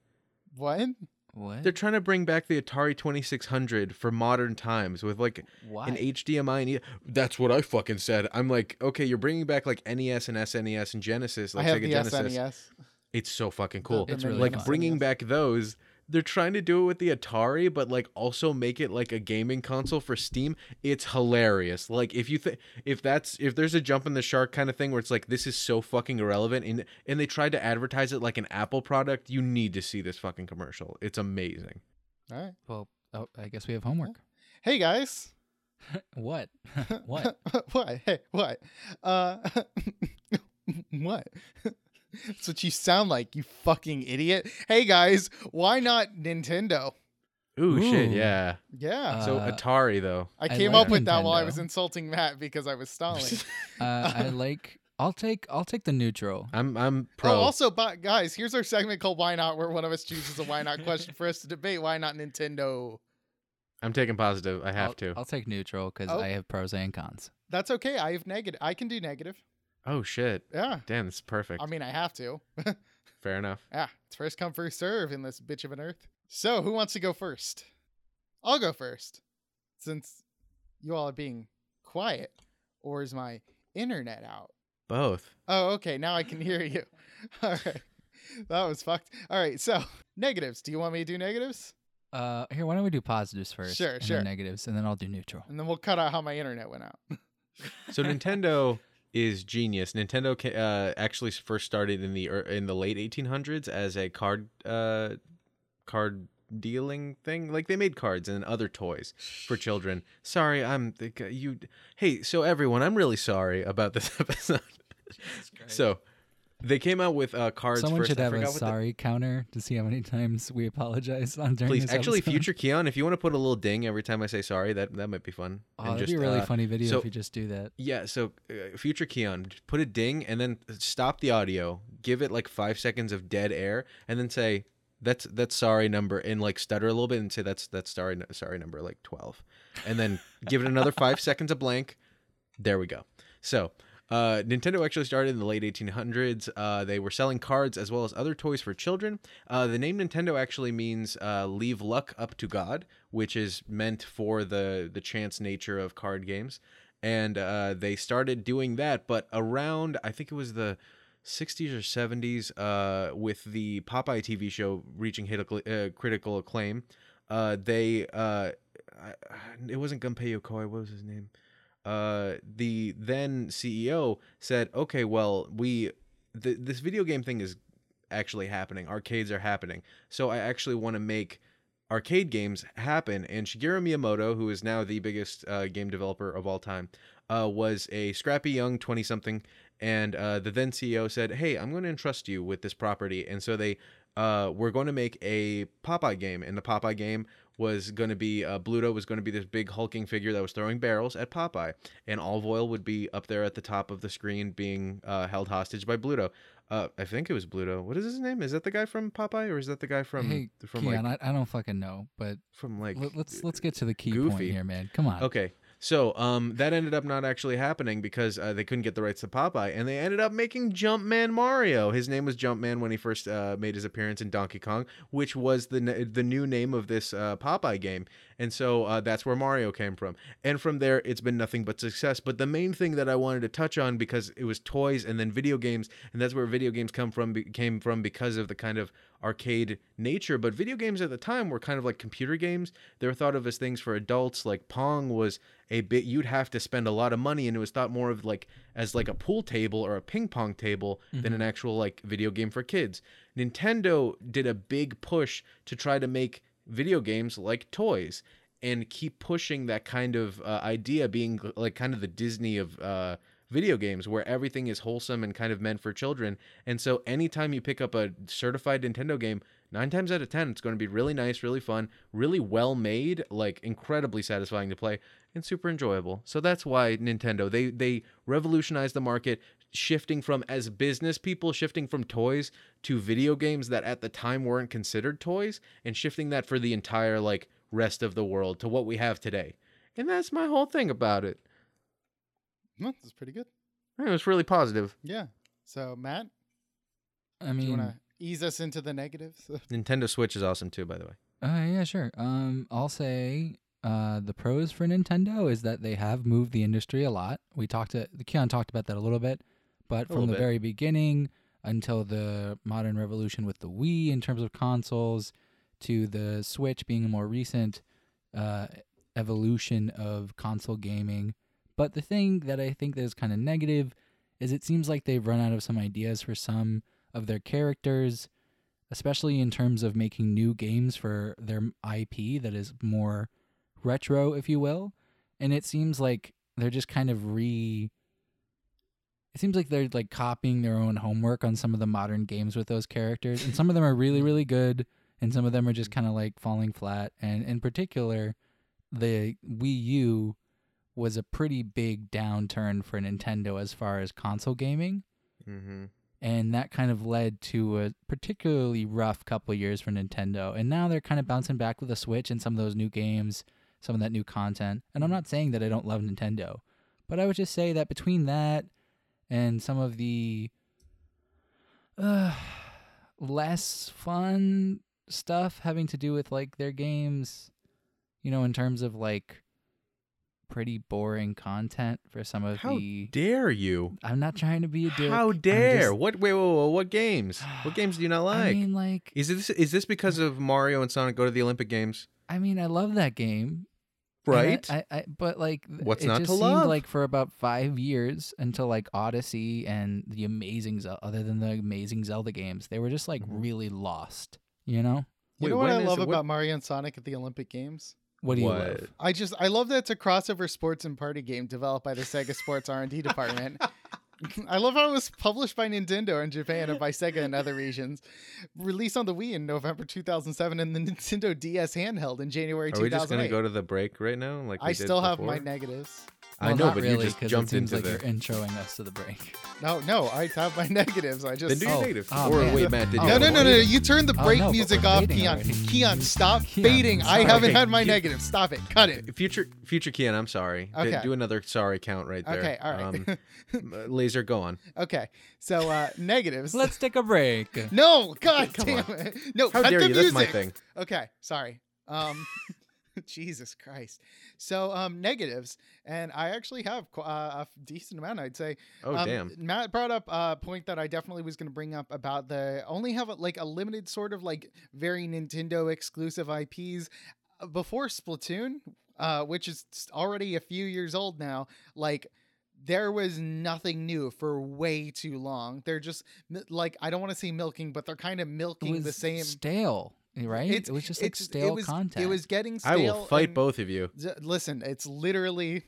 What? What? They're trying to bring back the Atari 2600 for modern times with like Why? an HDMI. And e- That's what I fucking said. I'm like, okay, you're bringing back like NES and SNES and Genesis, I like have Sega the Genesis. SNES. It's so fucking cool. It's the really like fun. bringing SNES. back those they're trying to do it with the atari but like also make it like a gaming console for steam it's hilarious like if you think if that's if there's a jump in the shark kind of thing where it's like this is so fucking irrelevant and and they tried to advertise it like an apple product you need to see this fucking commercial it's amazing All right. well, oh, I guess we have homework. Hey guys. what? what? what? Hey, what? Uh what? That's what you sound like, you fucking idiot. Hey guys, why not Nintendo? ooh, shit Ooh. yeah Yeah. so Uh, atari though I I came like up with that while I was insulting Matt because I was stalling. Uh, I like. I'll take. I'll take the neutral. i'm i'm pro Oh, also, but guys, here's our segment called "Why Not," where one of us chooses a "Why Not" question for us to debate. Why not Nintendo? i'm taking positive i have I'll, to I'll take neutral because Oh. I have pros and cons. That's okay. I have negative. I can do negative. Oh shit Yeah. damn this is perfect I mean, I have to. fair enough yeah, it's first come, first serve in this bitch of an earth. So, who wants to go first? I'll go first, since you all are being quiet. Or is my internet out? both Oh, okay. Now I can hear you. All right. That was fucked. All right. So, negatives. Do you want me to do negatives? Uh, here, why don't we do positives first? Sure, and sure. Then negatives, and then I'll do neutral. And then we'll cut out how my internet went out. So Nintendo is genius. Nintendo uh, actually first started in the in the late 1800s as a card uh, card dealing thing. Like they made cards and other toys for children. Sorry, I'm the you. Hey, so everyone, I'm really sorry about this episode. so they came out with uh, cards. Someone first. should have a what the- sorry counter to see how many times we apologize on during Please, actually, episode. future Keon, if you want to put a little ding every time I say sorry, that that might be fun. Oh, And that'd just, be a really uh, funny video so- if you just do that. Yeah, so uh, future Keon, put a ding and then stop the audio, give it like five seconds of dead air, and then say that's that's sorry number and like stutter a little bit and say that's that's sorry sorry number like twelve, and then give it another five seconds of blank. There we go. So. Uh, Nintendo actually started in the late 1800s. Uh, they were selling cards as well as other toys for children. Uh, the name Nintendo actually means uh, "leave luck up to God," which is meant for the the chance nature of card games and uh, they started doing that. But around, I think it was the 60s or 70s, uh, with the Popeye TV show reaching hit, critical acclaim, they it wasn't Gunpei Yokoi. What was his name? Uh, the then CEO said, "Okay, well, we th- this video game thing is actually happening. Arcades are happening. So I actually want to make." arcade games happen. And Shigeru Miyamoto, who is now the biggest uh, game developer of all time, uh, was a scrappy young 20 something. And uh, the then CEO said, Hey, I'm going to entrust you with this property. And so they uh, were going to make a Popeye game. And the Popeye game was going to be uh, Bluto was going to be this big hulking figure that was throwing barrels at Popeye. And Olive Oyl would be up there at the top of the screen being uh, held hostage by Bluto. Uh, I think it was Bluto. What is his name? Is that the guy from Popeye, or is that the guy from hey, from Keon, like I, I don't fucking know, but from like let, let's let's get to the key point here, man. Come on. Okay. So um, that ended up not actually happening because uh, they couldn't get the rights to Popeye, and they ended up making Jumpman Mario. His name was Jumpman when he first uh, made his appearance in Donkey Kong, which was the the new name of this uh, Popeye game, and so uh, that's where Mario came from. And from there, it's been nothing but success. But the main thing that I wanted to touch on because it was toys and then video games, and that's where video games come from came from because of the kind of arcade nature. But video games at the time were kind of like computer games. They were thought of as things for adults. Like Pong was a bit you'd have to spend a lot of money, and it was thought more of like as like a pool table or a ping pong table than an actual like video game for kids. Nintendo did a big push to try to make video games like toys and keep pushing that kind of uh, idea being like kind of the disney of uh, video games where everything is wholesome and kind of meant for children. And so anytime you pick up a certified Nintendo game, nine times out of ten, it's going to be really nice, really fun, really well made, like incredibly satisfying to play, and super enjoyable. So that's why Nintendo they they revolutionized the market, shifting from as business people shifting from toys to video games that at the time weren't considered toys, and shifting that for the entire like rest of the world to what we have today. And that's my whole thing about it. Well, that's pretty good. It was really positive. Yeah. So Matt, I do you want to ease us into the negatives? Nintendo Switch is awesome too, by the way. Uh, yeah, sure. Um, I'll say uh, the pros for Nintendo is that they have moved the industry a lot. We talked to Keon talked about that a little bit, but from the bit. very beginning until the modern revolution with the Wii in terms of consoles, to the Switch being a more recent uh, evolution of console gaming. But the thing that I think that is kind of negative is it seems like they've run out of some ideas for some of their characters especially in terms of making new games for their IP that is more retro, if you will. And it seems like they're just kind of re. It seems like they're like copying their own homework on some of the modern games with those characters, and some of them are really, mm-hmm. really good, and some of them are just mm-hmm. kind of like falling flat. And in particular, the Wii U was a pretty big downturn for Nintendo as far as console gaming Mm-hmm. and that kind of led to a particularly rough couple years for Nintendo. And now they're kind of bouncing back with the Switch and some of those new games, some of that new content. And I'm mm-hmm. not saying that I don't love Nintendo, but I would just say that between that and some of the uh, less fun stuff having to do with like their games, you know, in terms of like pretty boring content for some of the How the. dare you? I'm not trying to be a dick. How dare? just- What? Wait, wait, wait, what games? What games do you not like? I mean, like, is this is this because of Mario and Sonic go to the Olympic Games? I mean, I love that game, Right. I, I, I but like, th- What's it not just to seemed love? like for about five years until like Odyssey and the Amazing, Zel- other than the Amazing Zelda games, they were just like Mhm. really lost. You know You Wait, know what I love it- what- about Mario and Sonic at the Olympic Games? what do you What? love? I just I love that it's a crossover sports and party game developed by the Sega Sports R and D department. I love how it was published by Nintendo in Japan and by Sega in other regions. Released on the Wii in November 2007 and the Nintendo DS handheld in January Are we just gonna go to the break right now? Like we I still have my before? Negatives. I know, not but really, you just 'cause jumped it seems into like the. you're introing us to the break. No, no, I have my negatives. I just Then do your Oh, negative. oh, or man. wait, Matt, did Oh, you? No, no, no, no, no! You turned the Oh, break no, music off, fading Keon. already. Keon, stop Keon, fading. I haven't Okay, had my Ke- negatives. Stop it. Cut it. Future, future Keon, I'm sorry. Okay. Do another sorry count right there. Okay, all right. Um, laser, go on. okay, so uh negatives. Let's take a break. No, God Come damn on. it. No, How cut dare the you? music. That's my thing. Okay, sorry. Um, Jesus Christ. So, um, negatives, and I actually have qu- uh, a decent amount, I'd say. Oh Um, damn. Matt brought up a point that I definitely was going to bring up about the only have like a limited sort of like very Nintendo exclusive IPs Uh, before Splatoon, uh, which is already a few years old now. Like there was nothing new for way too long. They're just like I don't want to say milking, but they're kind of It milking was the same. stale, right? It's- it was just like It's- stale it was, content. It was getting stale. I will fight and- both of you. Z- Listen, it's literally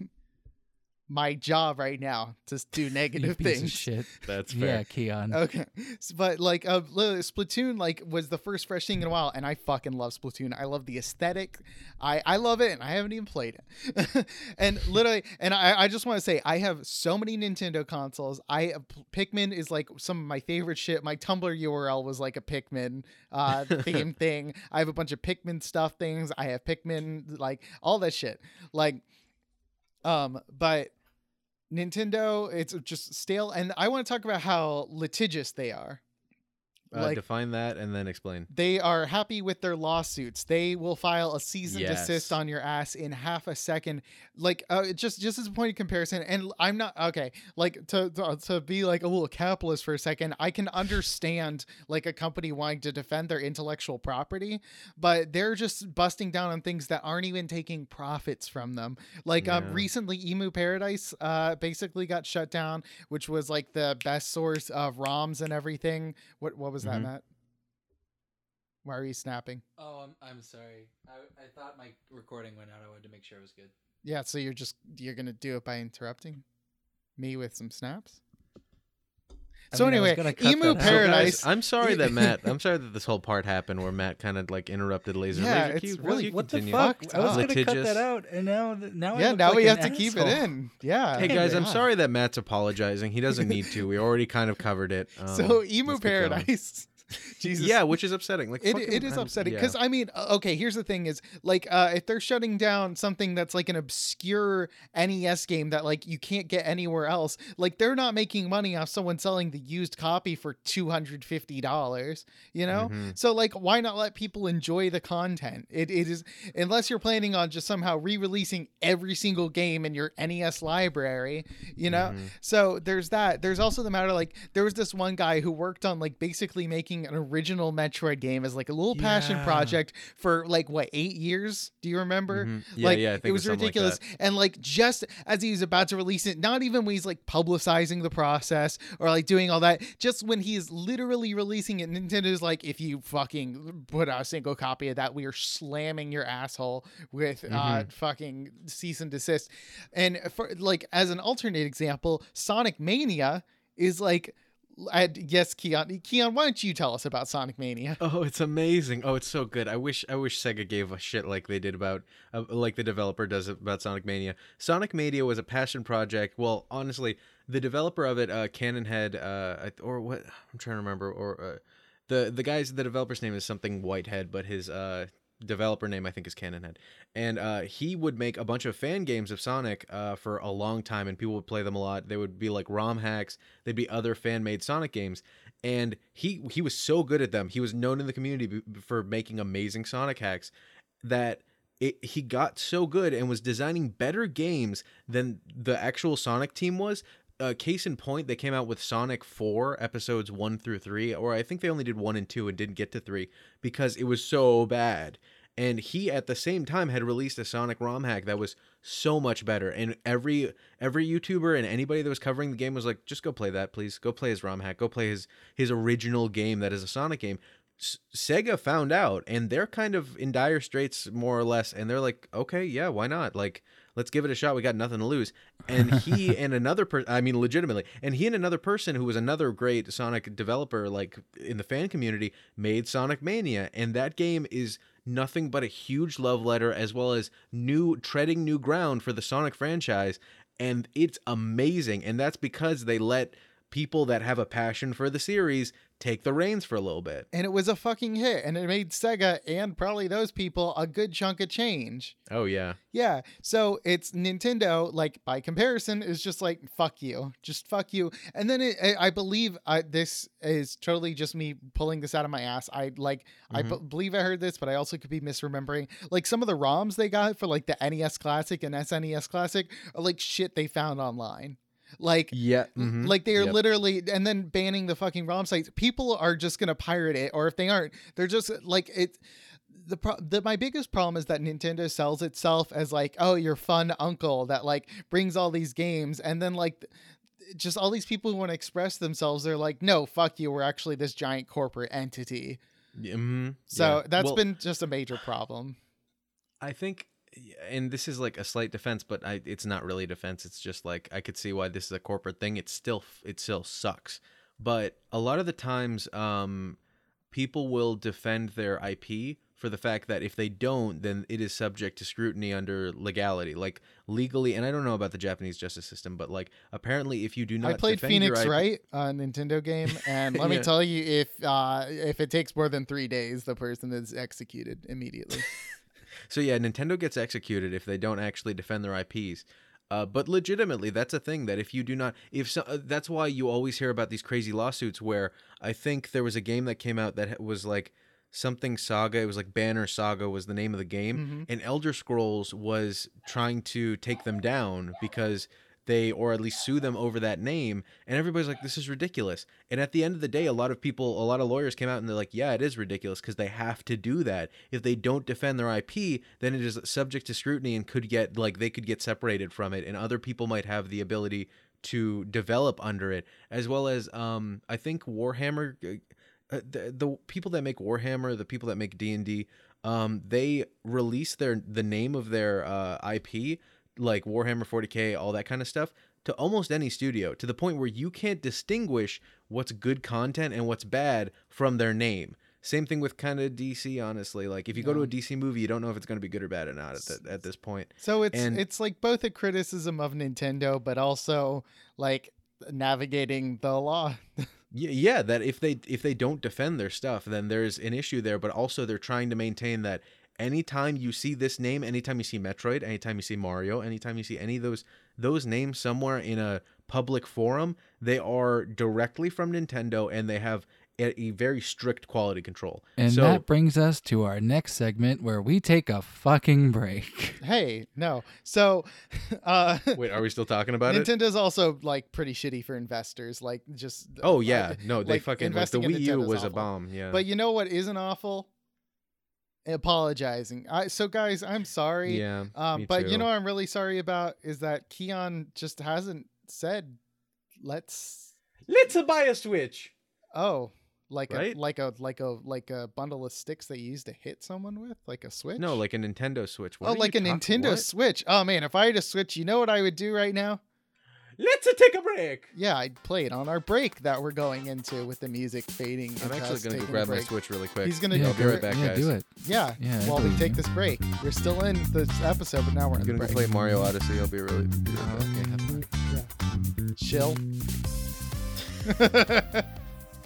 my job right now to s- do you negative piece of things. shit. That's fair. Yeah, fair. Keon. Okay, but like uh, Splatoon, like was the first fresh thing in a while, and I fucking love Splatoon. I love the aesthetic. I I love it, and I haven't even played it. and literally, and I I just want to say I have so many Nintendo consoles. I Pikmin is like some of my favorite shit. My Tumblr URL was like a Pikmin uh theme thing. I have a bunch of Pikmin stuff things. I have Pikmin like all that shit. Like um, but Nintendo, it's just stale, and I want to talk about how litigious they are. Uh, Like define that and then explain. they are happy with their lawsuits. They will file a cease and Yes. desist on your ass in half a second. Like uh, just just as a point of comparison, and I'm not okay. Like to, to to be like a little capitalist for a second, I can understand like a company wanting to defend their intellectual property, but they're just busting down on things that aren't even taking profits from them. Like um, recently, Emu Paradise uh basically got shut down, which was like the best source of ROMs and everything. What what was that, Mhm. Matt? Why are you snapping? Oh, I'm, I'm sorry. I, I thought my recording went out. I wanted to make sure it was good. Yeah, so you're just you're gonna do it by interrupting. me with some snaps. I so mean, anyway, Emu that out. So, guys, Paradise. I'm sorry that Matt. I'm sorry that this whole part happened where Matt kind of like interrupted Laser. Yeah, Laser it's Cube, really- you What the fuck? I was gonna cut that out, and now, th- now I yeah, look now like we an have to keep it in. Yeah. Hey guys, I'm sorry that Matt's apologizing. He doesn't need to. We already kind of covered it. Um, so Emu let's going. Paradise. Jesus. Yeah, which is upsetting. Like It, it is I'm- upsetting yeah. because I mean, okay. Here's the thing: is like uh, if they're shutting down something that's like an obscure NES game that like you can't get anywhere else, like they're not making money off someone selling the used copy for two hundred fifty dollars. You know, Mhm. so like why not let people enjoy the content? It it is unless you're planning on just somehow re-releasing every single game in your NES library. You know, Mhm. so there's that. There's also the matter like there was this one guy who worked on like basically making an original Metroid game as like a little passion Yeah. project for like what eight years? Do you remember? Mhm. Yeah, like yeah, it was something like ridiculous. and like just as he was about to release it, not even when he's like publicizing the process or like doing all that, just when he is literally releasing it, Nintendo's like, if you fucking put out a single copy of that, we are slamming your asshole with uh Mhm. fucking cease and desist. And for like as an alternate example, Sonic Mania is like I, yes, Keon. Keon, why don't you tell us about Sonic Mania? Oh, it's amazing! Oh, it's so good. I wish I wish Sega gave a shit like they did about uh, like the developer does about Sonic Mania. Sonic Mania was a passion project. Well, honestly, the developer of it, uh, Cannon Head, uh, or what? I'm trying to remember. Or uh, the the guy's the developer's name is something Whitehead, but his uh developer name I think is Cannonhead, and uh, he would make a bunch of fan games of Sonic uh, for a long time, and people would play them a lot. They would be like ROM hacks. They'd be other fan made Sonic games, and he he was so good at them. He was known in the community for making amazing Sonic hacks that it, he got so good and was designing better games than the actual Sonic team was. Uh, case in point, they came out with Sonic 4 episodes 1 through 3, or I think they only did 1 and 2 and didn't get to 3 because it was so bad. And he at the same time had released a Sonic ROM hack that was so much better. And every every YouTuber and anybody that was covering the game was like, just go play that, please. Go play his ROM hack. Go play his his original game that is a Sonic game. S- Sega found out, and they're kind of in dire straits, more or less. And they're like, okay, yeah, why not? Like, let's give it a shot. We got nothing to lose. And he and another person, I mean, legitimately, and he and another person who was another great Sonic developer, like in the fan community, made Sonic Mania. And that game is nothing but a huge love letter, as well as new treading new ground for the Sonic franchise. And it's amazing. And that's because they let people that have a passion for the series take the reins for a little bit. And it was a fucking hit, and it made Sega and probably those people a good chunk of change. Oh yeah. Yeah, so it's Nintendo, like by comparison, is just like fuck you, just fuck you. And then it, I I believe I, this is totally just me pulling this out of my ass. I like I Mhm. b- believe I heard this, but I also could be misremembering. Like some of the ROMs they got for like the NES Classic and SNES Classic are like shit they found online. Like Yeah. like they are Yep. literally and then banning the fucking ROM sites. People are just gonna pirate it, or if they aren't, they're just like it. The, pro- the my biggest problem is that Nintendo sells itself as like, oh, your fun uncle that like brings all these games, and then like just all these people who want to express themselves, they're like, no, fuck you, we're actually this giant corporate entity. Mm-hmm. So Yeah. that's Well, been just a major problem. I think, and this is like a slight defense, but I, it's not really a defense. It's just like I could see why this is a corporate thing. It still it still sucks, but a lot of the times, um, people will defend their IP for the fact that if they don't, then it is subject to scrutiny under legality, like legally. And I don't know about the Japanese justice system, but like apparently, if you do not, I played Phoenix IP Wright, a Nintendo game, and let me tell you, if uh, if it takes more than three days, the person is executed immediately. So yeah, Nintendo gets executed if they don't actually defend their IPs. Uh, but legitimately, that's a thing that if you do not, if so, uh, that's why you always hear about these crazy lawsuits. Where I think there was a game that came out that was like something Saga. It was like Banner Saga was the name of the game, Mhm. and Elder Scrolls was trying to take them down because they or at least sue them over that name and everybody's like this is ridiculous. And at the end of the day a lot of people a lot of lawyers came out and they're like yeah it is ridiculous because they have to do that. If they don't defend their ip then it is subject to scrutiny and could get like they could get separated from it and other people might have the ability to develop under it as well as um i think warhammer uh, the, the people that make warhammer the people that make d&d um they release their the name of their uh ip like Warhammer 40K, all that kind of stuff, to almost any studio, to the point where you can't distinguish what's good content and what's bad from their name. Same thing with kind of DC, honestly. Like if you go to a DC movie, you don't know if it's going to be good or bad or not at, the, at this point. So it's And- it's like both a criticism of Nintendo, but also like navigating the law. Yeah, yeah, that if they if they don't defend their stuff, then there's an issue there. But also, they're trying to maintain that anytime you see this name, anytime you see Metroid, anytime you see Mario, anytime you see any of those those names somewhere in a public forum, they are directly from Nintendo, and they have a, a very strict quality control. And so that brings us to our next segment where we take a fucking break. hey, no. So uh wait, are we still talking about it? Nintendo's also like pretty shitty for investors. Like just Oh like- yeah, no, they like, fucking like the Wii U Nintendo's was a bomb. Yeah, But you know what isn't awful? Apologizing. I so guys, I'm sorry. yeah, Um, me but you know what I'm really sorry about is that Keon just hasn't said let's let's buy a Switch. oh like Right? a like a like a like a bundle of sticks that you use to hit someone with like a switch. No, like a Nintendo Switch. What oh like a talk- Nintendo what? Switch. Oh man, if I had a Switch, you know what I would do right now? Let's take a break. Yeah, I'd play it on our break that we're going into with the music fading. I'm actually gonna go grab my. Switch really quick. He's gonna yeah, go I'll be do right it. back, yeah, guys. do it. Yeah, Yeah, while we believe take this break, we're still in this episode, but now we're in I'm the gonna break. play Mario Odyssey. I'll be really. be right Oh, okay, have fun. Chill.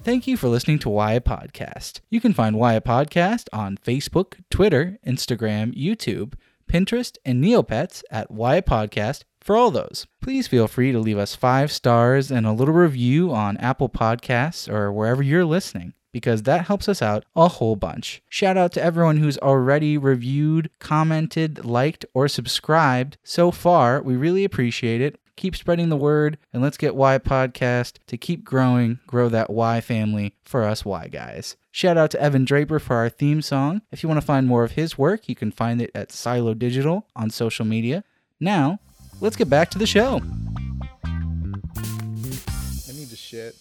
Thank you for listening to Why Podcast. You can find Why Podcast on Facebook, Twitter, Instagram, YouTube, Pinterest, and Neopets at Why Podcast for all those. Please feel free to leave us five stars and a little review on Apple Podcasts or wherever you're listening. Because that helps us out a whole bunch. Shout out to everyone who's already reviewed, commented, liked, or subscribed so far. We really appreciate it. Keep spreading the word, and let's get Y Podcast to keep growing, grow that Y family for us Y guys. Shout out to Evan Draper for our theme song. If you want to find more of his work, you can find it at Silo Digital on social media. Now, let's get back to the show. I need to shit.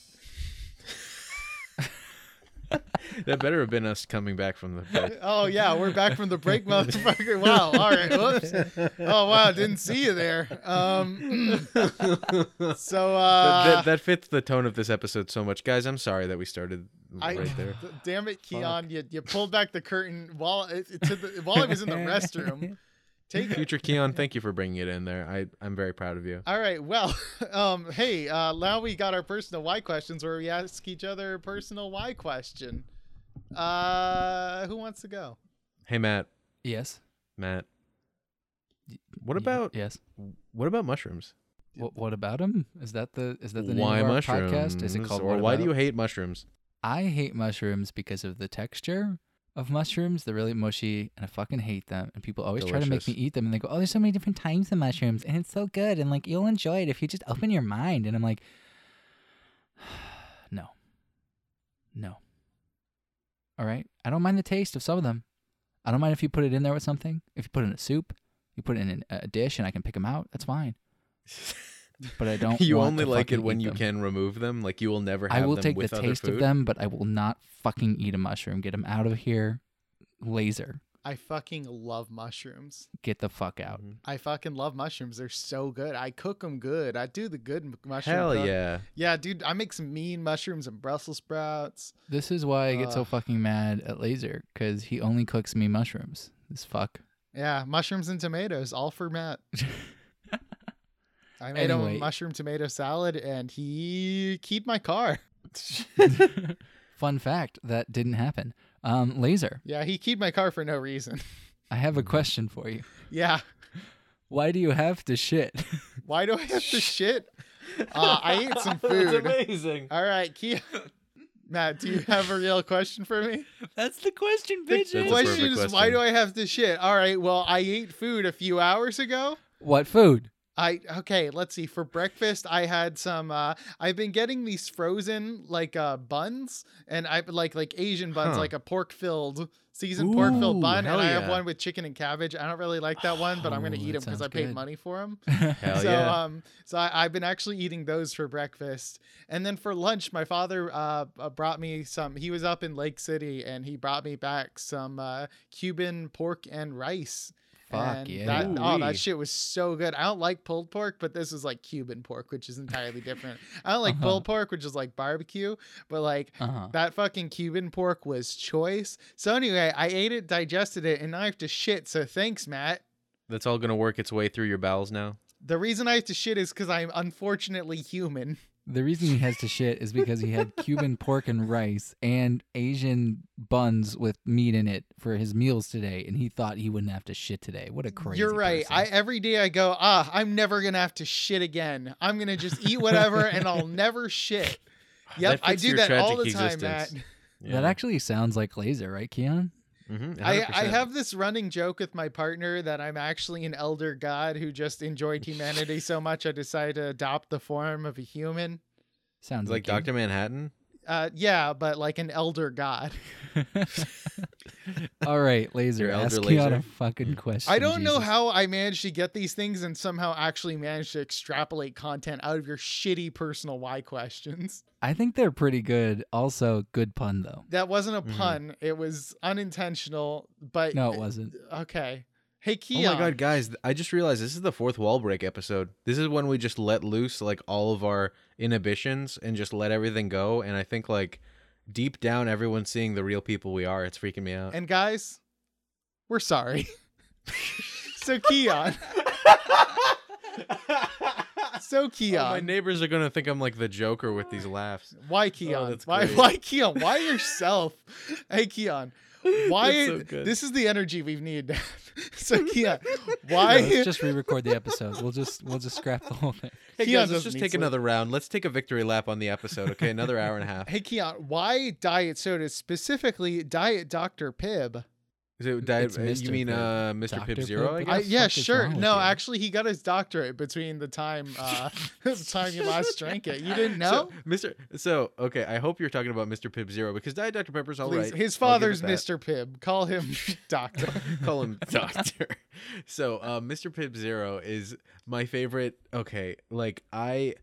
That better have been us coming back from the break. Oh yeah, we're back from the break, motherfucker. Wow. All right. Whoops. Oh wow, didn't see you there. Um. so uh. that, that, that fits the tone of this episode so much, guys. I'm sorry that we started I, right there. d- damn it, Keon! You, you pulled back the curtain while it, it- to the, while I was in the restroom. Take it. Future Keon, thank you for bringing it in there. I I'm very proud of you. All right. Well, um, hey, uh, now we got our personal why questions where we ask each other a personal why question. Uh, who wants to go? Hey Matt, Yes. Matt. What about yes? what about mushrooms? What, what about them? Is that the is that the name why of our mushrooms? podcast? Is it called or What why About? do you hate mushrooms? I hate mushrooms because of the texture of mushrooms. They're really mushy, and I fucking hate them. And people always try to make me eat them, and they go, "Oh, there's so many different types of mushrooms, and it's so good, and like you'll enjoy it if you just open your mind." And I'm like, no, no. All right, I don't mind the taste of some of them. I don't mind if you put it in there with something. If you put it in a soup, you put it in a dish, and I can pick them out. That's fine. But I don't. you want only to like it when you them. can remove them. Like you will never I have will them take the with other taste food. of them, but I will not fucking eat a mushroom. Get them out of here. Laser. I fucking love mushrooms. Get the fuck out. Mhm. I fucking love mushrooms. They're so good. I cook them good. I do the good m- mushroom. Hell cook. yeah. Yeah, dude. I make some mean mushrooms and Brussels sprouts. This is why I get so fucking mad at Laser because he only cooks me mushrooms. This fuck. Yeah, mushrooms and tomatoes, all for Matt. I made Anyway. a mushroom tomato salad, and he keyed my car. Fun fact that didn't happen. Um, Laser, Yeah, he keyed my car for no reason. I have a question for you. yeah. Why do you have to shit? Why do I have to shit? Uh, I ate some food. amazing. All right, Keon. Matt, do you have a real question for me? That's the question, bitch. The That's a question why do I have to shit? All right, well, I ate food a few hours ago. What food? I okay, let's see. For breakfast, I had some. Uh, I've been getting these frozen like uh, buns, and I like like Asian buns, Huh. like a pork filled seasoned pork filled bun, and I have one with chicken and cabbage. I don't really like that one, but I'm gonna Oh, eat them because I paid good. money for them. Hell so yeah. um, so I, I've been actually eating those for breakfast, and then for lunch, my father uh, uh brought me some. He was up in Lake City, and he brought me back some uh, Cuban pork and rice. Fuck and yeah. That, oh, that shit was so good. I don't like pulled pork, but this is like Cuban pork, which is entirely different. I don't like Uh-huh. pulled pork, which is like barbecue, but like Uh-huh. that fucking Cuban pork was choice. So anyway, I ate it, digested it, and now I have to shit. So thanks, Matt. That's all gonna work its way through your bowels now. The reason I have to shit is because I'm unfortunately human. The reason he has to shit is because he had Cuban pork and rice and Asian buns with meat in it for his meals today, and he thought he wouldn't have to shit today. What a crazy! You're right. person. I every day I go, ah, I'm never gonna have to shit again. I'm gonna just eat whatever and I'll never shit. Yep, I do that all the tragic time, Matt. existence. That actually sounds like laser, right, Keon? Mhm, I, I have this running joke with my partner that I'm actually an elder god who just enjoyed humanity so much I decided to adopt the form of a human. Sounds like like, Doctor Manhattan. Uh, yeah, but like an elder god. All right, laser. Your elder Ask Keon a laser? fucking question. I don't know how I managed to get these things and somehow actually managed to extrapolate content out of your shitty personal why questions. I think they're pretty good. Also, good pun though. That wasn't a Mhm. pun. It was unintentional, but No, it wasn't. okay. Hey, Oh my god, guys! I just realized this is the fourth wall break episode. This is when we just let loose like all of our inhibitions and just let everything go. And I think like deep down, everyone's seeing the real people we are. It's freaking me out. And guys, we're sorry. so Keon. So Oh, my neighbors are gonna think I'm like the Joker with these laughs. why oh, Keon? Oh, why great. why Keon? Why yourself? hey Keon. Why so this is the energy we've needed. so Keon, why No, let's just re-record the episode. We'll just we'll just scrap the whole thing. Hey Keon guys, let's just take sleep. another round. Let's take a victory lap on the episode. Okay, another hour and a half. Hey Keon, why diet soda specifically diet Dr. Pibb? Is it diet, It's uh, Mr. you mean uh, Mr. Dr. Pibb Zero? Pibb? I guess. I, yeah, fuck sure. wrong with No, you? actually, he got his doctorate between the time uh, the time you last drank it. You didn't know? So, Mr. So, okay, I hope you're talking about Mr. Pibb Zero because Diet Dr. Pepper's all Please, right. his I'll give it father's that. Mr. Pibb. Call him Doctor. Call him Doctor. So, uh, Mr. Pibb Zero is my favorite. Okay, like I.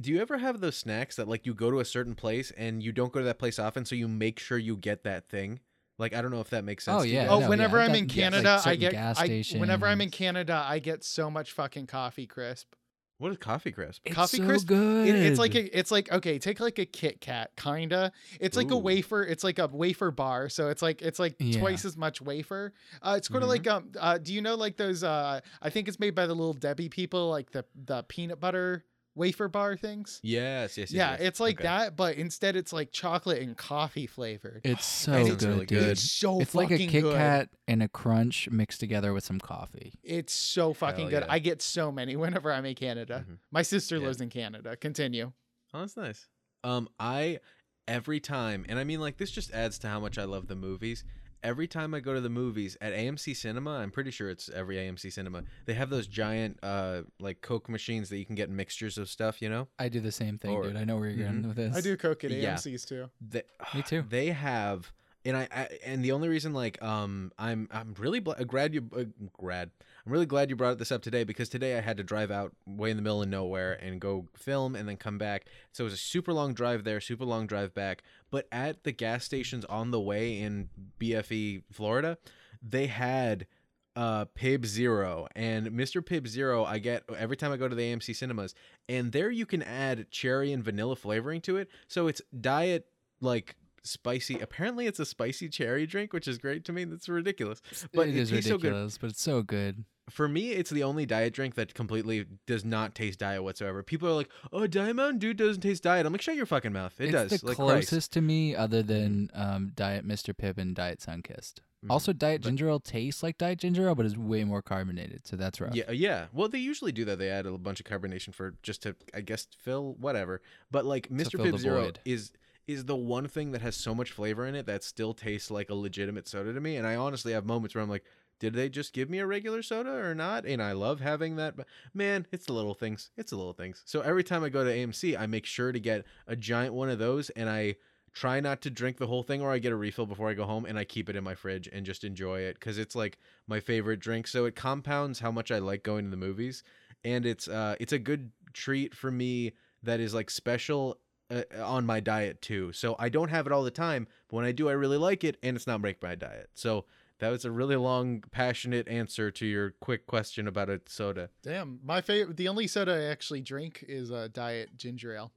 Do you ever have those snacks that like you go to a certain place and you don't go to that place often, so you make sure you get that thing? Like I don't know if that makes sense. Oh, to you yeah. Oh, no, whenever yeah, I'm that- in yes, like Canada, I get gas I, whenever I'm in. Canada, I get so much fucking coffee crisp. What is coffee crisp? It's Coffee so crisp? good. It, it's like a, it's like okay, take like a Kit Kat, kinda. It's like a wafer. It's like a wafer bar, so it's like it's like Yeah. twice as much wafer. Uh, it's sort of Mhm. like um, uh, do you know like those? Uh, I think it's made by the little Debbie people, like the the peanut butter wafer bar things. Yes, yes, yes. yeah, yes. it's like Okay. that, but instead it's like chocolate and coffee flavored. it's so That good, sounds really dude. good. It's so It's like a fucking Kit good. Kat and a Crunch mixed together with some coffee. It's so fucking Hell good. yeah. I get so many whenever I'm in Canada. Mhm. My sister Yeah. lives in Canada. Continue. Oh, that's nice. Um, I every time, and I mean, like this just adds to how much I love the movies. Every time I go to the movies at AMC Cinema, I'm pretty sure it's every AMC Cinema. They have those giant, uh, like Coke machines that you can get mixtures of stuff. You know, I do the same thing, Or- dude. I know where you're going with this. I do Coke at Yeah. AMC's too. they, Me too. They have, and I, I and the only reason, like, um, I'm I'm really bl- glad you, uh, glad. I'm really glad you brought this up today because today I had to drive out way in the middle of nowhere and go film and then come back. So it was a super long drive there, super long drive back. But at the gas stations on the way in BFE, Florida, they had uh Pibb Zero and Mr. Pibb Zero I get every time I go to the AMC cinemas and there you can add cherry and vanilla flavoring to it. So it's diet like spicy. Apparently it's a spicy cherry drink, which is great to me. That's ridiculous. But it is tastes so good ridiculous, but it's so good. for me, it's the only diet drink that completely does not taste diet whatsoever. People are like, "Oh, Diet Mountain Dew doesn't taste diet." I'm like, "Shut your fucking mouth! It it's does." the like closest Christ. to me, other than um, Diet Mr. Pibb and Diet Sunkist. Mhm. Also, Diet But- Ginger Ale tastes like Diet Ginger Ale, but is way more carbonated, so that's rough. Yeah, yeah. Well, they usually do that. They add a bunch of carbonation for just to, I guess, fill whatever. But like Mr. Pibb Zero void. is is the one thing that has so much flavor in it that still tastes like a legitimate soda to me. And I honestly have moments where I'm like, did they just give me a regular soda or not? And I love having that. But man, it's the little things. It's the little things. So every time I go to AMC, I make sure to get a giant one of those, and I try not to drink the whole thing or I get a refill before I go home and I keep it in my fridge and just enjoy it cuz it's like my favorite drink so it compounds how much I like going to the movies and it's uh it's a good treat for me that is like special uh, on my diet too. So I don't have it all the time, but when I do I really like it and it's not break my diet. So That was a really long, passionate answer to your quick question about a soda. Damn, my favorite. The only soda I actually drink is a diet ginger ale.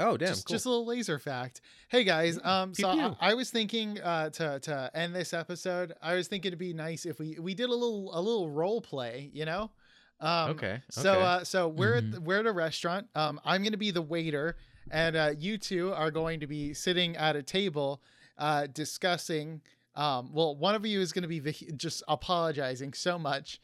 Oh, damn. just, cool. just a little laser fact. Hey guys, um, so I. I was thinking uh, to to end this episode. I was thinking it'd be nice if we we did a little a little role play. You know. Um, okay. So uh, so we're at Mhm. the, we're at a restaurant. Um, I'm gonna be the waiter, and uh, you two are going to be sitting at a table, uh, discussing. Um, well, one of you is gonna be the, just apologizing so much,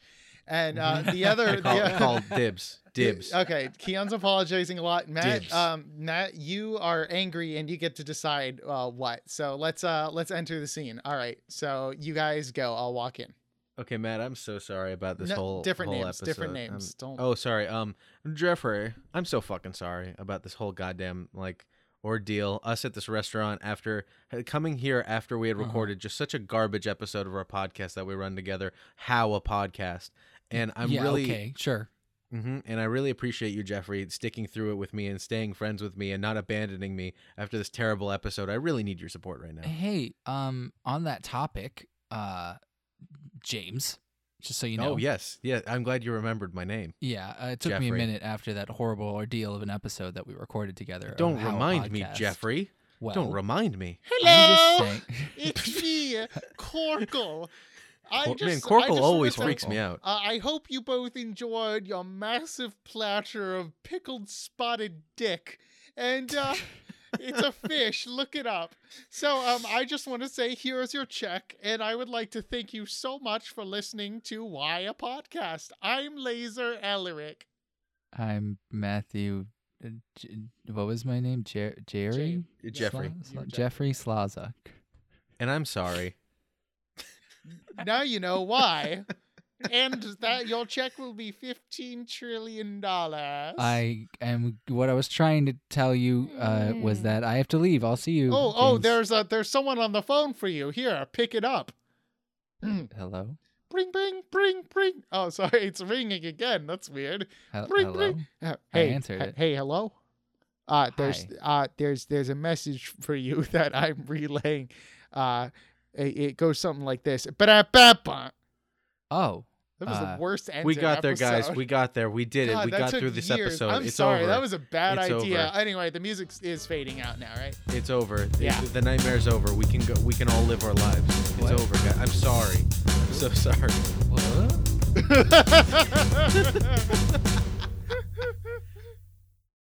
and uh, the other call, the, call dibs. Dibs. Okay, Keon's apologizing a lot. Matt, um, Matt, you are angry and you get to decide uh, what. So let's uh let's enter the scene. All right, so you guys go. I'll walk in. Okay, Matt, I'm so sorry about this No, whole different whole names, different episode. names. Um, Don't- Oh, sorry. Um, Jeffrey, I'm so fucking sorry about this whole goddamn like ordeal. Us at this restaurant after coming here after we had Uh-huh. recorded just such a garbage episode of our podcast that we run together. How a podcast, and I'm yeah, really okay, sure. hmm and I really appreciate you, Jeffrey, sticking through it with me and staying friends with me and not abandoning me after this terrible episode. I really need your support right now. Hey, um, on that topic, uh, James, just so you know. Oh yes, yeah. I'm glad you remembered my name. Yeah, uh, it took me a minute after that horrible ordeal of an episode that we recorded together. Don't remind me, Jeffrey. Well, Don't remind me. I'm just saying. it's me, Corkle. I Cor- just, Man, I Corkle just always freaks say, me out. Uh, I hope you both enjoyed your massive platter of pickled spotted dick, and uh, it's a fish. Look it up. So, um, I just want to say here's your check, and I would like to thank you so much for listening to Why a Podcast. I'm Laser Ellerick. I'm Matthew. uh, J- what was my name? Jer- Jerry. Jeffrey. Sla- Sla- Jeffrey Slazak. And I'm sorry. now you know why. and that your check will be fifteen trillion dollars. I am. What I was trying to tell you uh, was that I have to leave. I'll see you. Oh, oh, there's a there's someone on the phone for you. Here, pick it up. Hello. Bring, bring, bring, bring. Oh, sorry, it's ringing again. That's weird. Hel- Bring, hello. bring. Uh, I hey, answered h- it. hey, hello. Uh, there's Hi. uh, there's there's a message for you that I'm relaying. Uh, it, it goes something like this. Ba-da-ba-ba. Oh, That was Uh, the worst end. We got there, guys. We got there. We did it. We got through this years. episode. I'm it's sorry, over. that was a bad It's idea. over. Anyway, the music is fading out now, right? It's over. Yeah. the nightmare's over. We can go. We can all live our lives. It's over, guys. I'm sorry. I'm so sorry. what? Ha